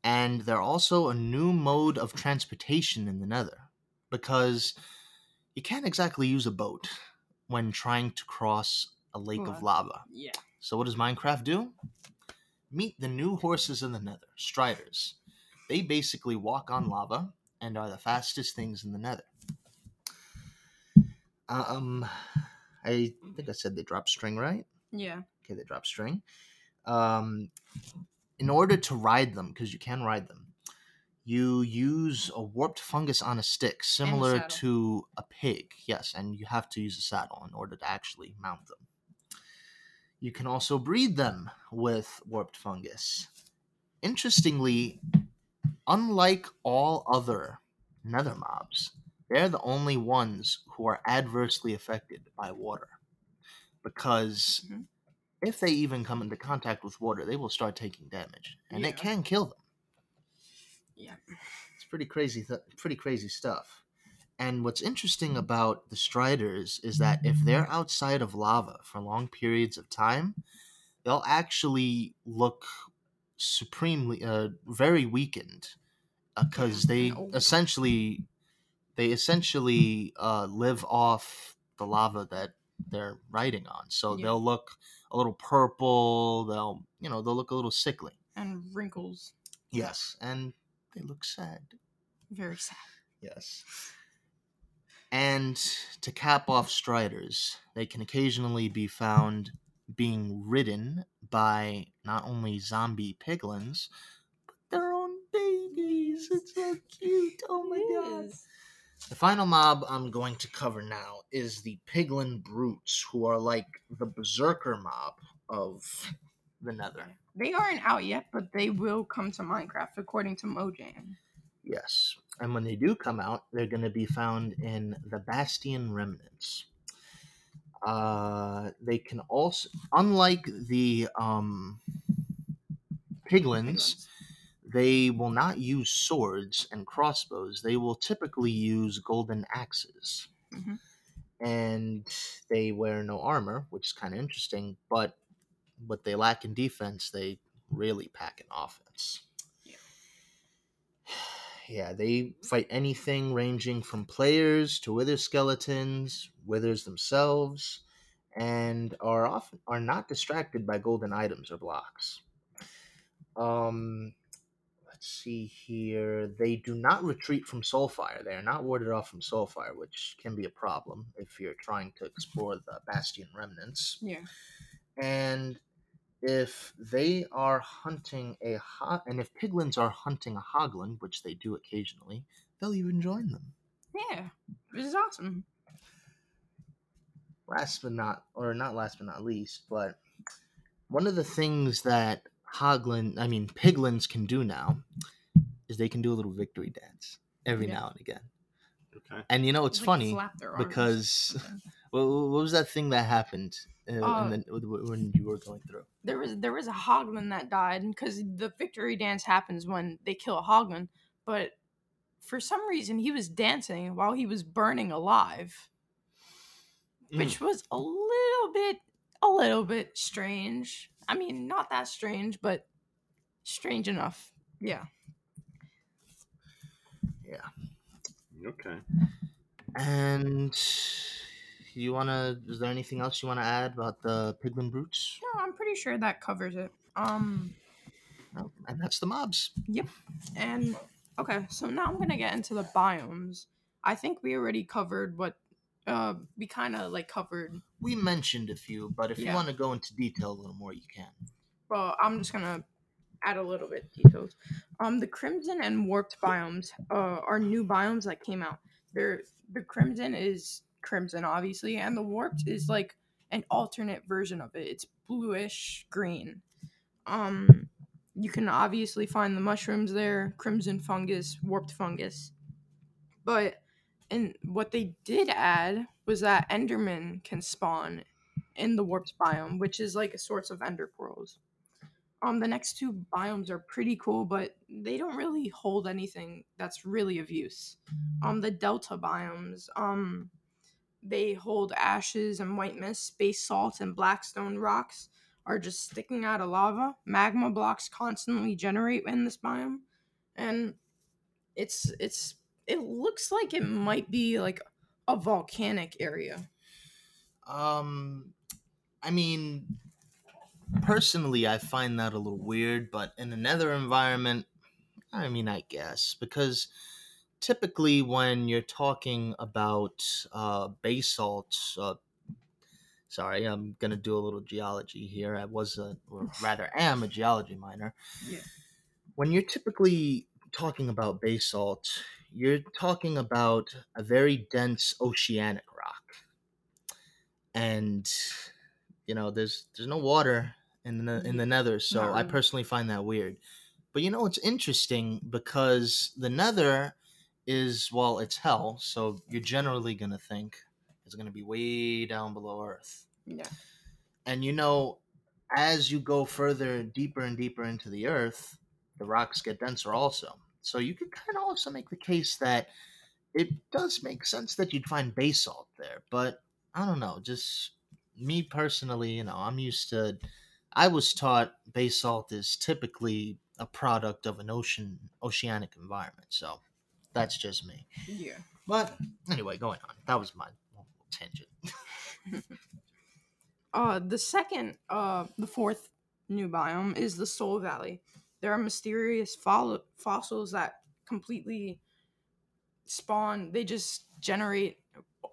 and they're also a new mode of transportation in the Nether because you can't exactly use a boat when trying to cross a lake of lava. Yeah. So what does Minecraft do? Meet the new horses in the Nether, Striders. They basically walk on lava and are the fastest things in the Nether. Um, I think I said they drop string, right? Yeah. Okay, they drop string. Um, in order to ride them, because you can ride them, you use a warped fungus on a stick, similar saddle. to a pig. Yes, and you have to use a saddle in order to actually mount them. You can also breed them with warped fungus. Interestingly, unlike all other nether mobs, they're the only ones who are adversely affected by water. Because Mhm. If they even come into contact with water, they will start taking damage, and it can kill them. Yeah. It's pretty crazy, th- pretty crazy stuff. And what's interesting about the Striders is that if they're outside of lava for long periods of time, they'll actually look supremely, uh, very weakened, because Yeah, they and old. essentially, they essentially uh, live off the lava that they're riding on. So Yeah. they'll look a little purple. They'll, you know, they'll look a little sickly. And wrinkles. Yes, and they look sad. Very sad. Yes. And to cap off Striders, they can occasionally be found being ridden by not only zombie piglins, but their own babies. It's so cute. Oh my god. The final mob I'm going to cover now is the Piglin Brutes, who are like the berserker mob of the Nether. They aren't out yet, but they will come to Minecraft according to Mojang. Yes. And when they do come out, they're going to be found in the Bastion Remnants. Uh, they can also, unlike the um, piglins, they will not use swords and crossbows. They will typically use golden axes. Mhm. And they wear no armor, which is kind of interesting, but what they lack in defense, they really pack in offense. Yeah. Yeah, they fight anything ranging from players to wither skeletons, withers themselves, and are often are not distracted by golden items or blocks. Um, let's see here. They do not retreat from Soulfire. They are not warded off from Soulfire, which can be a problem if you're trying to mm-hmm. explore the Bastion remnants. Yeah. And if they are hunting a ho- and if piglins are hunting a hoglin, which they do occasionally, they'll even join them. Yeah. This is awesome. last but not or not last but not least, but one of the things that Hoglin, I mean Piglins can do now is they can do a little victory dance every Yeah. now and again. Okay. And you know it's Like, funny flap their arms. because Okay. what, what was that thing that happened uh, Uh, the, when you were going through? there was there was a hoglin that died because the victory dance happens when they kill a hoglin, but for some reason he was dancing while he was burning alive, Mm. which was a little bit a little bit strange. I mean, not that strange, but strange enough. Yeah. Yeah. Okay. And you wanna? Is there anything else you wanna add about the Piglin brutes? No, I'm pretty sure that covers it. Um No. And that's the mobs. Yep. And okay, so now I'm gonna get into the biomes. I think we already covered what uh we kind of like covered. We mentioned a few, but if you want to go into detail a little more, you can. Well, I'm just gonna add a little bit details. Um, the crimson and warped biomes uh are new biomes that came out. They're the crimson is crimson, obviously, and the warped is like an alternate version of it. It's bluish green. Um, you can obviously find the mushrooms there, crimson fungus, warped fungus. But and what they did add was that Enderman can spawn in the warped biome, which is like a source of ender pearls. Um, the next two biomes are pretty cool, but they don't really hold anything that's really of use. Um, the delta biomes, um, they hold ashes and white mist, basalt, and blackstone rocks are just sticking out of lava. Magma blocks constantly generate in this biome, and it's it's it looks like it might be like a volcanic area. Um, I mean, personally, I find that a little weird, but in another environment, I mean, I guess because typically when you're talking about uh, basalt, uh, sorry, I'm gonna do a little geology here. I was a, or rather, am a geology minor. Yeah. When you're typically talking about basalt, you're talking about a very dense oceanic rock. And you know there's there's no water in the in the nether so Not i personally find that weird. But you know it's interesting because the nether is well it's hell so you're generally going to think it's going to be way down below earth. Yeah. and you know as you go further deeper and deeper into the earth the rocks get denser also so you could kind of also make the case that it does make sense that you'd find basalt there but i don't know just me personally you know i'm used to i was taught basalt is typically a product of an ocean oceanic environment so that's just me Yeah. but anyway going on that was my tangent Uh, the second, uh, the fourth new biome is the Soul Valley. There are mysterious fol- fossils that completely spawn. They just generate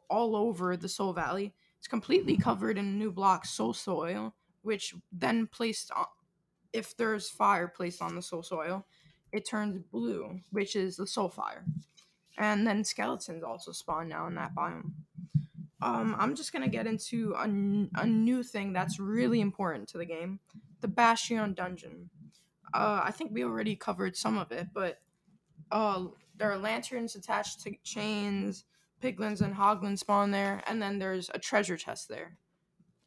all over the Soul Valley. It's completely covered in new blocks, soul soil, which then placed on, if there's fire placed on the soul soil, it turns blue, which is the soul fire. And then skeletons also spawn now in that biome um, I'm just gonna get into a, n- a new thing that's really important to the game, the Bastion dungeon. Uh, I think we already covered some of it, but uh, there are lanterns attached to chains. Piglins and hoglins spawn there, and then there's a treasure chest there.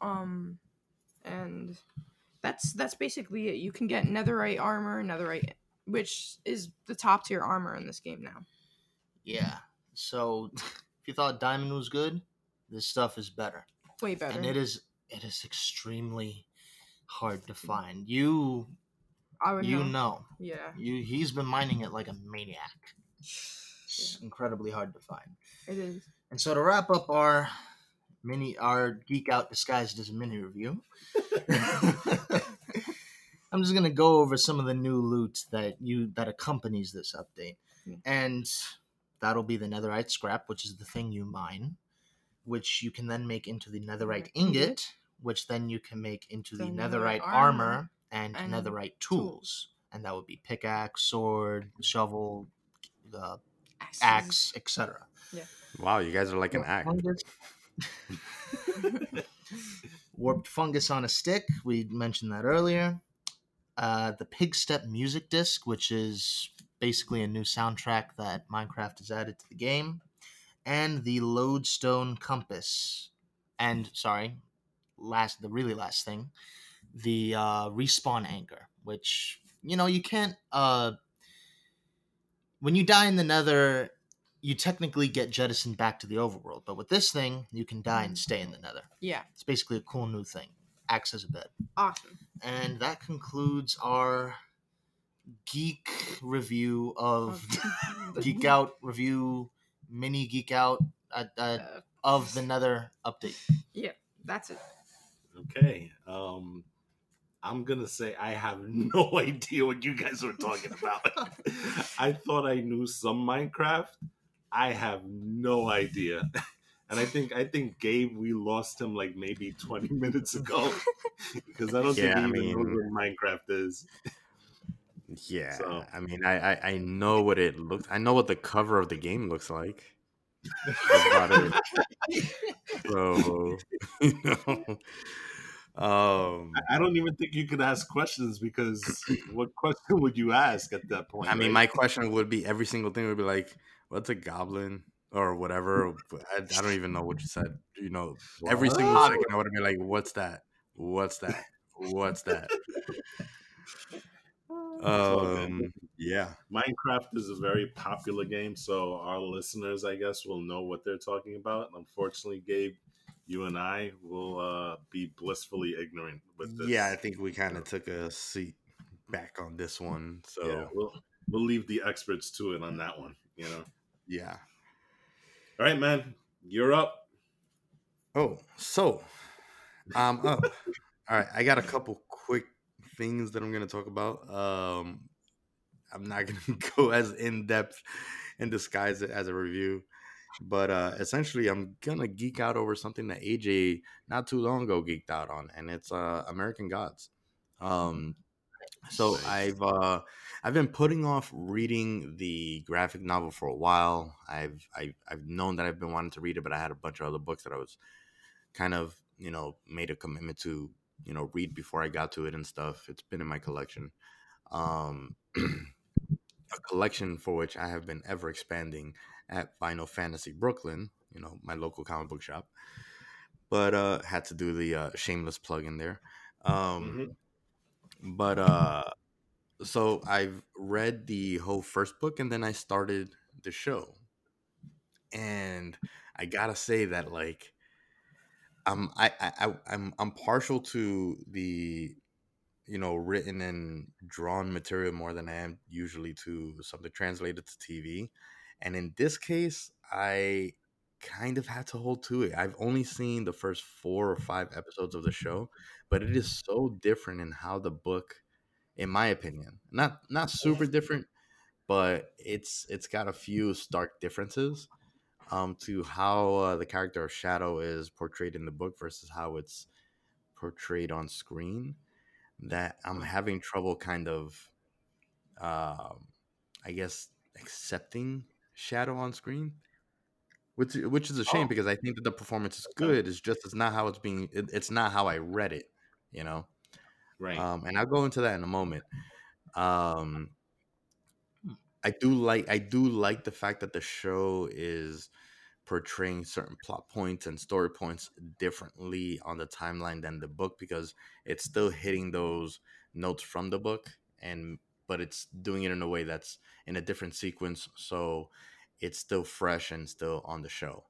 Um, and that's that's basically it. You can get netherite armor, netherite, which is the top tier armor in this game now. yeah so if you thought diamond was good this stuff is better Way better. and it is it is extremely hard to find you I would you know. know Yeah. you he's been mining it like a maniac it's incredibly hard to find It is. and so to wrap up our mini our geek out disguised as a mini review. I'm just gonna go over some of the new loot that you that accompanies this update, Yeah. and that'll be the netherite scrap, which is the thing you mine, which you can then make into the netherite ingot. Which then you can make into the, The netherite netherite armor, armor and, and netherite tools, and that would be pickaxe, sword, shovel, uh, Axes. axe, etc. Wow, you guys are like an axe. Warped fungus on a stick. We mentioned that earlier. Uh, the Pig Step music disc, which is basically a new soundtrack that Minecraft has added to the game, and the Lodestone compass. And sorry, last the really last thing, the uh, respawn anchor, which you know you can't. Uh, when you die in the Nether, you technically get jettisoned back to the overworld, but with this thing, you can die and stay in the Nether. Yeah. It's basically a cool new thing. Acts as a bed. Awesome. And that concludes our geek review of Geek Out review, mini Geek Out uh, uh, Uh, of the Nether update. Yeah that's it. Okay. Um, I'm gonna say I have no idea what you guys were talking about. I thought I knew some Minecraft. I have no idea. And I think I think Gabe, we lost him like maybe 20 minutes ago because I don't think Yeah, he I even knows what Minecraft is. Yeah, So- I mean, I, I I know what it looks. I know what the cover of the game looks like. That's about it. So, you know, um, I- don't even think you could ask questions because what question would you ask at that point? I mean, right? my question would be every single thing would be like, "What's a goblin?" or whatever. I, I don't even know what you said. You know, every single second I would be like, "What's that? What's that? What's that?" Um, yeah. Minecraft is a very popular game, so our listeners, I guess, will know what they're talking about. Unfortunately, Gabe, you and I will uh, be blissfully ignorant with this. Yeah, I think we kind of took a seat back on this one. So yeah, we'll we'll leave the experts to it on that one. You know. yeah. All right, man, you're up. Oh, so I'm up. All right, I got a couple things that I'm gonna talk about. Um, I'm not gonna go as in depth and disguise it as a review, but uh, essentially, I'm gonna geek out over something that AJ not too long ago geeked out on, and it's uh, American Gods. Um, so I've uh, I've been putting off reading the graphic novel for a while. I've I've I've known that I've been wanting to read it, but I had a bunch of other books that I was kind of you know made a commitment to you know read before I got to it and stuff. It's been in my collection, um, a collection for which I have been ever expanding at Final Fantasy Brooklyn. You know my local comic book shop, but uh, had to do the uh, shameless plug in there. Um, Mhm. but uh so i've read the whole first book and then i started the show and i gotta say that like um i i I- i'm i'm partial to the you know written and drawn material more than i am usually to something translated to tv and in this case i kind of had to hold to it. I've only seen the first four or five episodes of the show but it is so different in how the book in my opinion not not super different but it's it's got a few stark differences um to how uh, the character of shadow is portrayed in the book versus how it's portrayed on screen that i'm having trouble kind of um i guess accepting shadow on screen which which is a shame Oh. because i think that the performance is good it's just it's not how it's being it, it's not how i read it you know Right. um, and I'll go into that in a moment. Um, I do like I do like the fact that the show is portraying certain plot points and story points differently on the timeline than the book because it's still hitting those notes from the book and but it's doing it in a way that's in a different sequence so it's still fresh and still on the show.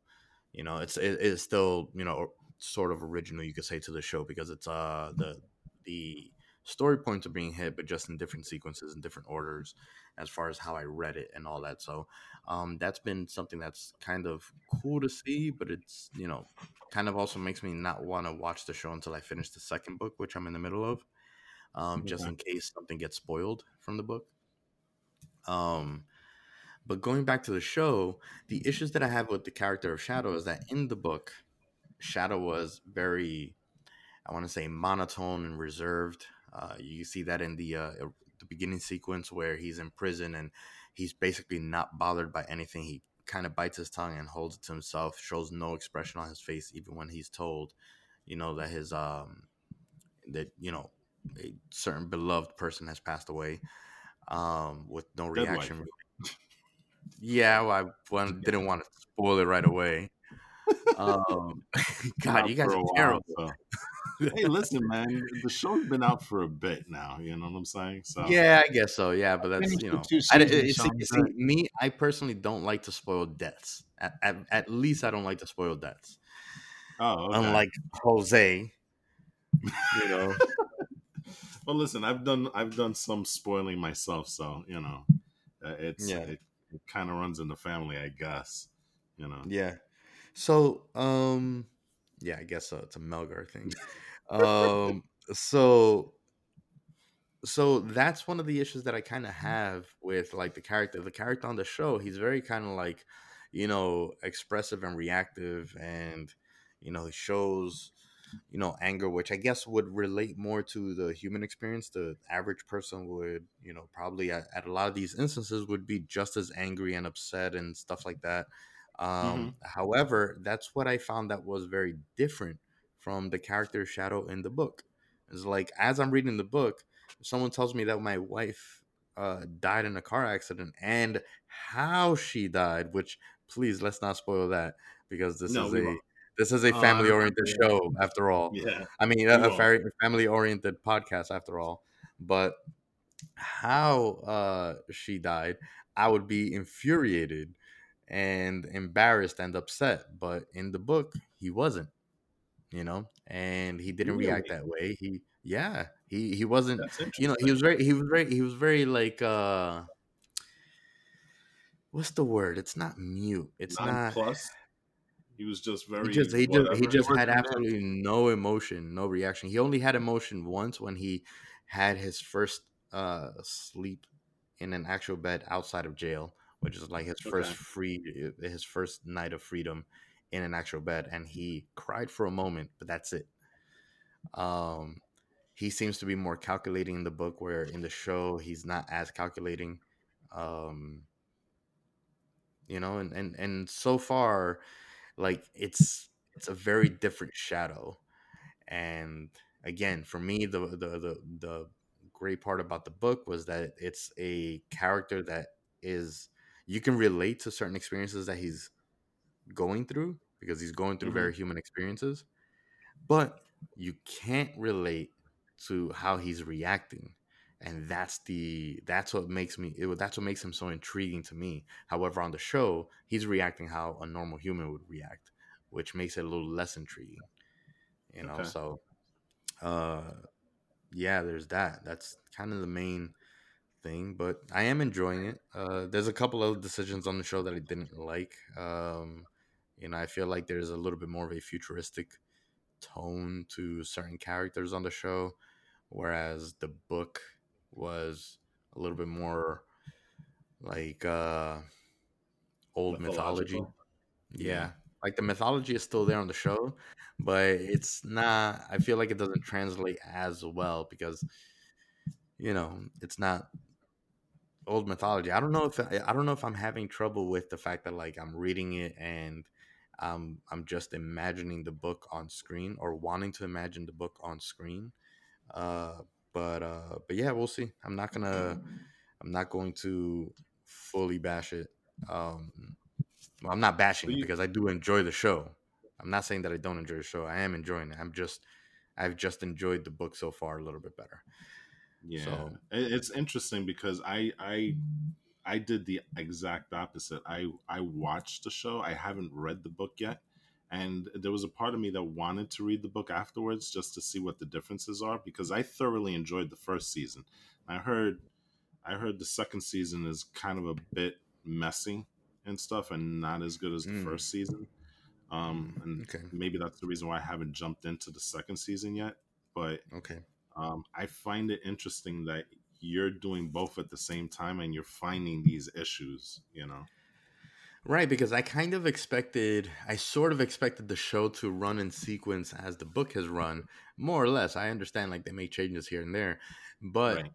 You know it's it, it's still you know sort of original you could say to the show because it's uh the the story points are being hit, but just in different sequences and different orders as far as how I read it and all that. So um, that's been something that's kind of cool to see, but it's, you know, kind of also makes me not want to watch the show until I finish the second book, which I'm in the middle of, um, just in case something gets spoiled from the book. Um, but going back to the show, the issues that I have with the character of Shadow is that in the book, Shadow was very, I want to say, monotone and reserved. Uh, you see that in the uh, the beginning sequence where he's in prison and he's basically not bothered by anything. He kind of bites his tongue and holds it to himself, shows no expression on his face, even when he's told, you know, that his um that you know a certain beloved person has passed away, um, with no Dead reaction. Yeah, well, I well, didn't want to spoil it right away. Um, God, you guys are while, terrible. so. Hey, listen, man, the show's been out for a bit now. You know what I'm saying? So Yeah, I guess so. Yeah, but that's you know, I, seasons, see, Sean, see, me, I personally don't like to spoil deaths. At, at, at least I don't like to spoil deaths. Oh, okay. Unlike Jose, you know. well, listen, I've done I've done some spoiling myself, so you know, uh, it's Yeah. it, it kind of runs in the family, I guess. You know, Yeah. So, um, yeah, I guess so. It's a Melgar thing. Um, so, so that's one of the issues that I kind of have with like the character. The character on the show, he's very kind of like, you know, expressive and reactive, and you know, he shows, you know, anger, which I guess would relate more to the human experience. The average person would, you know, probably at, at a lot of these instances would be just as angry and upset and stuff like that. Um, However, that's what I found that was very different from the character Shadow in the book. It's like as I'm reading the book, if someone tells me that my wife uh, died in a car accident and how she died, which please let's not spoil that because this No, is a won't. this is a Oh, family oriented remember, show after all. yeah, I mean, a, a very family oriented podcast after all. But how uh, she died, I would be infuriated and embarrassed and upset. But in the book, he wasn't, you know, and he didn't react that way. He, yeah, he he wasn't. You know, he was very, he was very, he was very like, uh what's the word? It's not mute. It's not. plus. He was just very. He just he just he just had absolutely no emotion, no reaction. He only had emotion once when he had his first uh sleep in an actual bed outside of jail, which is like his first free his first night of freedom in an actual bed and he cried for a moment, but that's it. Um he seems to be more calculating in the book where in the show he's not as calculating. Um you know and and and so far like it's it's a very different shadow and again for me the the the, the great part about the book was that it's a character that is you can relate to certain experiences that he's going through because he's going through Mhm. very human experiences but you can't relate to how he's reacting and that's the that's what makes me it, that's what makes him so intriguing to me however on the show he's reacting how a normal human would react which makes it a little less intriguing you know Okay. so uh yeah there's that that's kind of the main thing but i am enjoying it uh there's a couple of decisions on the show that i didn't like um you know i feel like there's a little bit more of a futuristic tone to certain characters on the show whereas the book was a little bit more like uh old mythology yeah. Yeah. Like the mythology is still there on the show, but it's not I feel like it doesn't translate as well because you know, it's not old mythology. I don't know if I don't know if I'm having trouble with the fact that like I'm reading it and um I'm just imagining the book on screen or wanting to imagine the book on screen. Uh but uh but yeah, we'll see. I'm not going to I'm not going to fully bash it. Um well, I'm not bashing it because I do enjoy the show. I'm not saying that I don't enjoy the show. I am enjoying it. I'm just I've just enjoyed the book so far a little bit better. Yeah, So- it's interesting because I I I did the exact opposite. I I watched the show. I haven't read the book yet, and there was a part of me that wanted to read the book afterwards just to see what the differences are because I thoroughly enjoyed the first season. I heard I heard the second season is kind of a bit messy and stuff and not as good as the Mm. first season. Um, and Okay. maybe that's the reason why I haven't jumped into the second season yet. But Okay. um, I find it interesting that you're doing both at the same time and you're finding these issues, you know? Right, because I kind of expected, I sort of expected the show to run in sequence as the book has run, more or less. I understand like they make changes here and there, but Right.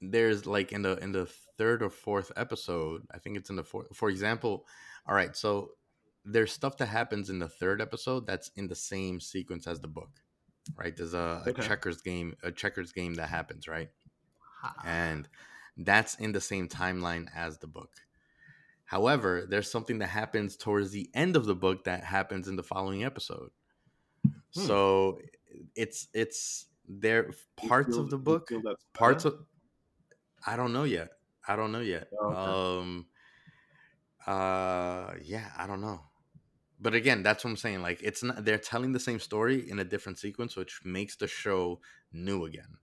there's like in the in the third or fourth episode, I think it's in the fourth. For example, all right, so there's stuff that happens in the third episode that's in the same sequence as the book, right? There's a, a checkers game, a checkers game that happens, right? And that's in the same timeline as the book. However, there's something that happens towards the end of the book that happens in the following episode. Hmm. So it's it's there parts feel- of the book, parts of I don't know yet. I don't know yet. Oh, okay. Um uh yeah, I don't know. But again, that's what I'm saying. Like it's not they're telling the same story in a different sequence, which makes the show new again.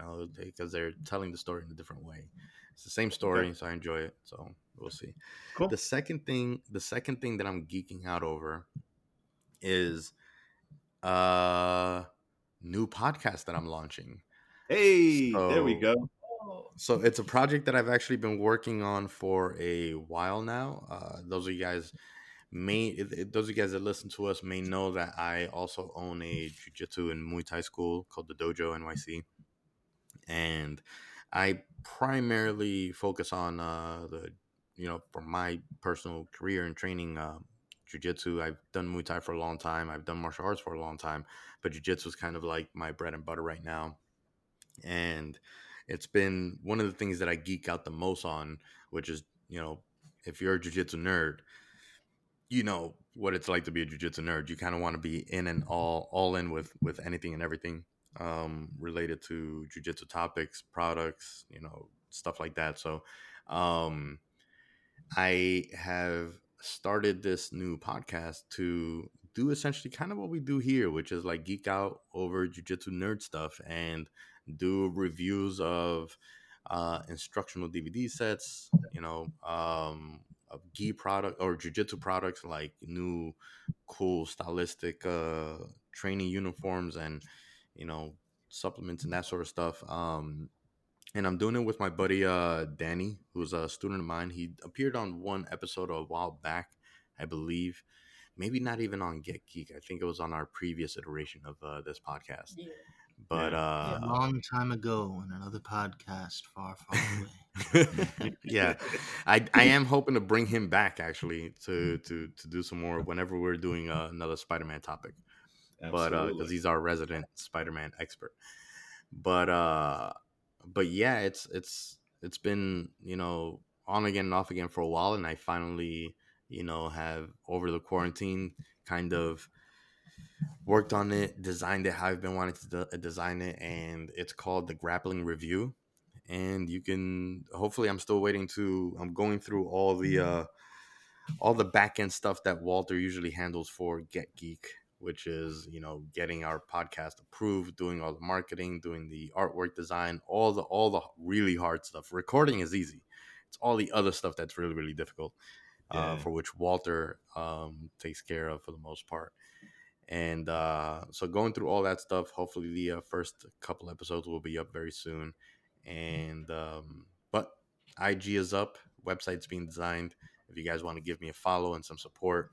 Know, because they're telling the story in a different way. It's the same story, so I enjoy it. So we'll see. Cool. The second thing, the second thing that I'm geeking out over is uh new podcast that I'm launching. Hey, there we go. So it's a project that I've actually been working on for a while now. Uh, those of you guys may, it- it- those of you guys that listen to us may know that I also own a jiu-jitsu and Muay Thai school called the Dojo NYC, and I primarily focus on uh, the, you know, for my personal career and training. Uh, jiu-jitsu i've done muay thai for a long time i've done martial arts for a long time but jiu-jitsu is kind of like my bread and butter right now and it's been one of the things that I geek out the most on, which is, you know, if you're a jujitsu nerd, you know what it's like to be a jujitsu nerd. You kind of want to be in and all all in with with anything and everything um related to jujitsu topics, products, you know, stuff like that. So, um I have started this new podcast to do essentially kind of what we do here, which is like geek out over jujitsu nerd stuff and do reviews of uh, instructional DVD sets, you know, um, of gi product or jujitsu products like new cool stylistic uh, training uniforms and you know supplements and that sort of stuff. Um, and I'm doing it with my buddy uh, Danny, who's a student of mine. He appeared on one episode a while back, I believe. Maybe not even on Get Geek. I think it was on our previous iteration of uh, this podcast. yeah. But Yeah. a uh, long time ago in another podcast far, far away. yeah, I I am hoping to bring him back actually to to to do some more whenever we're doing uh, another Spider-Man topic. But uh, because he's our resident Spider-Man expert. But uh, but yeah, it's it's it's been you know on again and off again for a while, and I finally you know have over the quarantine kind of worked on it, designed it how I've been wanting to de- design it, and it's called the Grappling Review. And you can hopefully I'm still waiting to I'm going through all the uh all the back end stuff that Walter usually handles for Get Geek, which is you know getting our podcast approved, doing all the marketing, doing the artwork design, all the all the really hard stuff. Recording is easy. It's all the other stuff that's really really difficult, uh, for which Walter um, takes care of for the most part. And uh, so going through all that stuff, hopefully the uh, first couple episodes will be up very soon. And um, but IG is up, website's being designed. If you guys want to give me a follow and some support,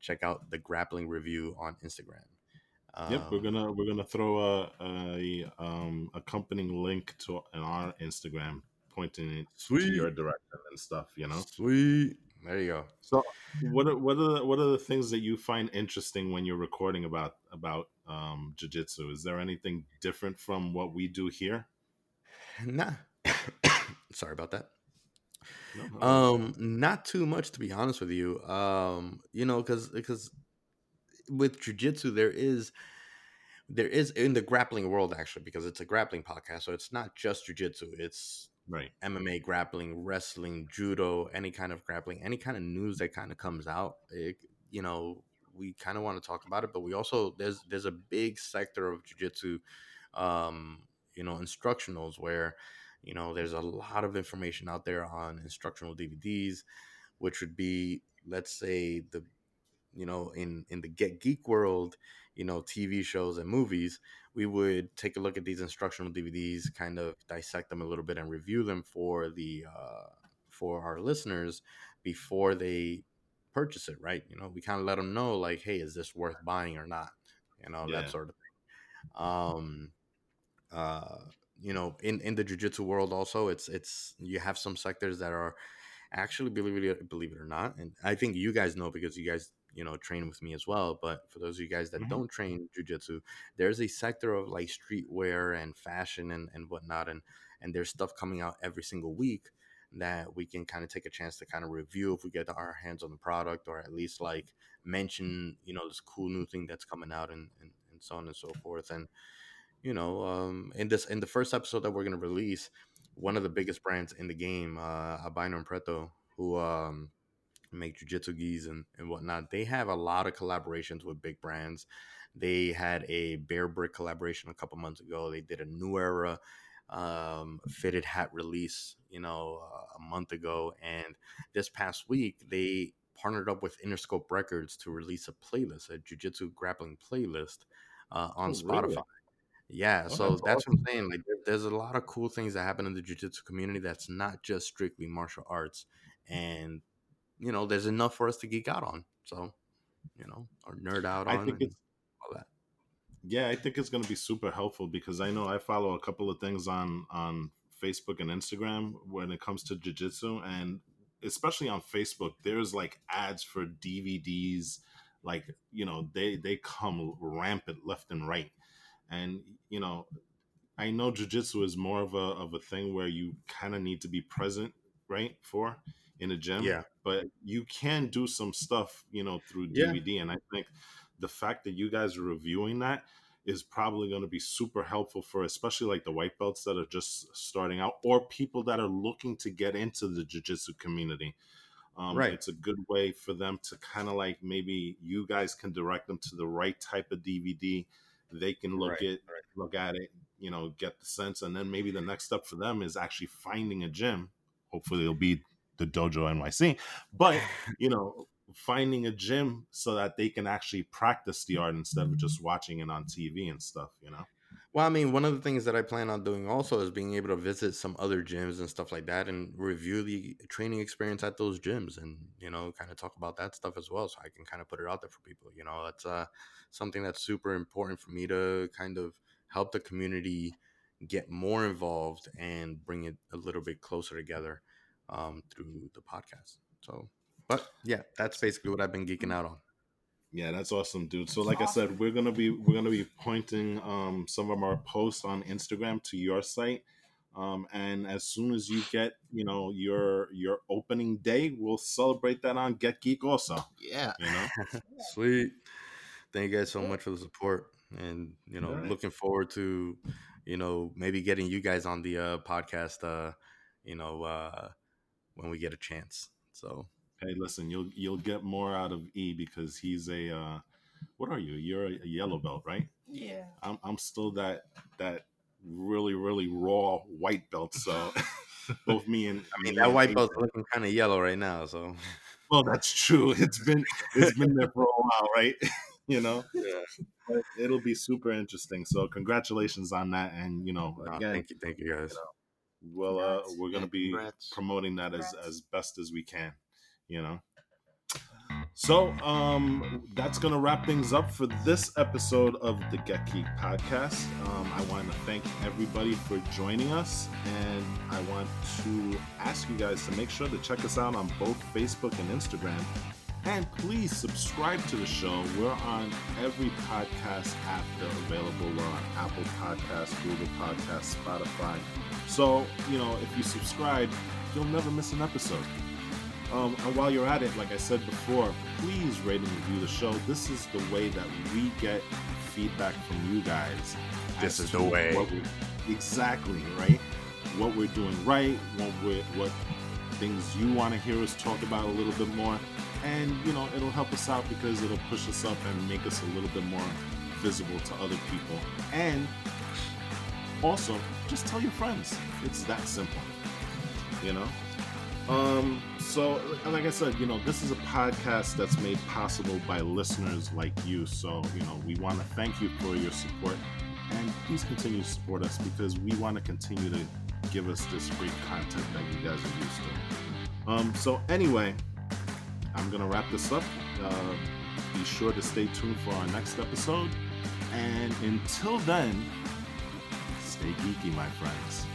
check out the grappling review on Instagram. Yep, we're Um, gonna we're gonna throw a, a um accompanying link to on our Instagram, pointing it to your direction and stuff. You know. Sweet. There you go. So, what are what are the, what are the things that you find interesting when you're recording about about um, jujitsu? Is there anything different from what we do here? Nah. Sorry about that. Um, not too much to be honest with you. Um, you know, because because with jujitsu there is there is in the grappling world actually because it's a grappling podcast, so it's not just jujitsu. It's right. MMA grappling, wrestling, judo, any kind of grappling, any kind of news that kind of comes out. It, you know, we kind of want to talk about it, but we also there's there's a big sector of jujitsu, um, you know, instructionals where you know there's a lot of information out there on instructional DVDs, which would be let's say the you know in in the get geek world you know tv shows and movies we would take a look at these instructional dvds kind of dissect them a little bit and review them for the uh, for our listeners before they purchase it right? You know we kind of let them know like hey is this worth buying or not? You know Yeah. that sort of thing. Um uh you know in in the jiu-jitsu world also it's it's you have some sectors that are actually believe it believe it or not and i think you guys know because you guys you know train with me as well but for those of you guys that Mhm. don't train jiu-jitsu there's a sector of like streetwear and fashion and, and whatnot and and there's stuff coming out every single week that we can kind of take a chance to kind of review if we get our hands on the product or at least like mention you know this cool new thing that's coming out and and, and so on and so forth and you know um in this in the first episode that we're going to release one of the biggest brands in the game uh albino and preto who um make jujitsu gis and, and whatnot they have a lot of collaborations with big brands. They had a Bearbrick collaboration a couple months ago. They did a new era um fitted hat release you know uh, a month ago and this past week they partnered up with interscope records to release a playlist a jiu-jitsu grappling playlist uh, on Oh, spotify. really? Yeah, Oh, so that's that's what I'm saying. Like, there's a lot of cool things that happen in the jiu-jitsu community that's not just strictly martial arts, mm. and you know, there's enough for us to geek out on. So, you know, or nerd out I on think it's all that. yeah, I think it's going to be super helpful because I know I follow a couple of things on on Facebook and Instagram when it comes to jiu-jitsu and especially on Facebook there's like ads for DVDs like you know they they come rampant left and right and you know I know jiu-jitsu is more of a of a thing where you kind of need to be present right for in a gym Yeah. but you can do some stuff you know through Yeah. DVD and I think the fact that you guys are reviewing that is probably going to be super helpful for especially like the white belts that are just starting out or people that are looking to get into the jiu-jitsu community um, Right. it's a good way for them to kind of like maybe you guys can direct them to the right type of dvd they can look Right, at look at it you know get the sense and then maybe the next step for them is actually finding a gym. Hopefully it'll be the dojo nyc but you know finding a gym so that they can actually practice the art instead of just watching it on tv and stuff you know Well, I mean, one of the things that I plan on doing also is being able to visit some other gyms and stuff like that and review the training experience at those gyms and, you know, kind of talk about that stuff as well. So I can kind of put it out there for people. You know, it's uh, something that's super important for me to kind of help the community get more involved and bring it a little bit closer together um, through the podcast. So, but yeah, that's basically what I've been geeking out on. Yeah, that's awesome, dude. So, like I said, we're gonna be we're gonna be pointing um, some of our posts on Instagram to your site, um, and as soon as you get you know your your opening day, we'll celebrate that on Get Geek also. Yeah. You know, Sweet. Thank you guys so much for the support, and you know, Alright. looking forward to, you know, maybe getting you guys on the uh, podcast. Uh, you know, uh, when we get a chance. So hey, listen, you'll you'll get more out of E because he's a uh, what are you? You're a, a yellow belt, right? Yeah. I'm I'm still that that really really raw white belt. So both me and I mean, that white Ace- belt's looking kind of yellow right now. So Well, that's true. It's been it's been there for a while, right? you know, yeah, but it'll be super interesting. So congratulations on that, and you know, No, again, thank you, thank you guys. we'll uh, we're gonna be congrats. promoting that as Congrats. as best as we can. You know. So um, that's gonna wrap things up for this episode of the Get Geek podcast. Um, I want to thank everybody for joining us, and I want to ask you guys to make sure to check us out on both Facebook and Instagram. And please subscribe to the show. We're on every podcast app that's available. We're on Apple Podcasts, Google Podcasts, Spotify. So, you know, if you subscribe, you'll never miss an episode. Um, and while you're at it, like I said before, please rate and review the show. This is the way that we get feedback from you guys. This is the way. exactly right. What we're doing right, what we what things you want to hear us talk about a little bit more. And, you know, it'll help us out because it'll push us up and make us a little bit more visible to other people. And also, just tell your friends. It's that simple. You know? Um, so like I said, you know, this is a podcast that's made possible by listeners like you. So, you know, we want to thank you for your support and please continue to support us because we want to continue to give us this great content that you guys are used to. Um, so anyway, I'm gonna wrap this up. Uh, be sure to stay tuned for our next episode. And until then, stay geeky, my friends.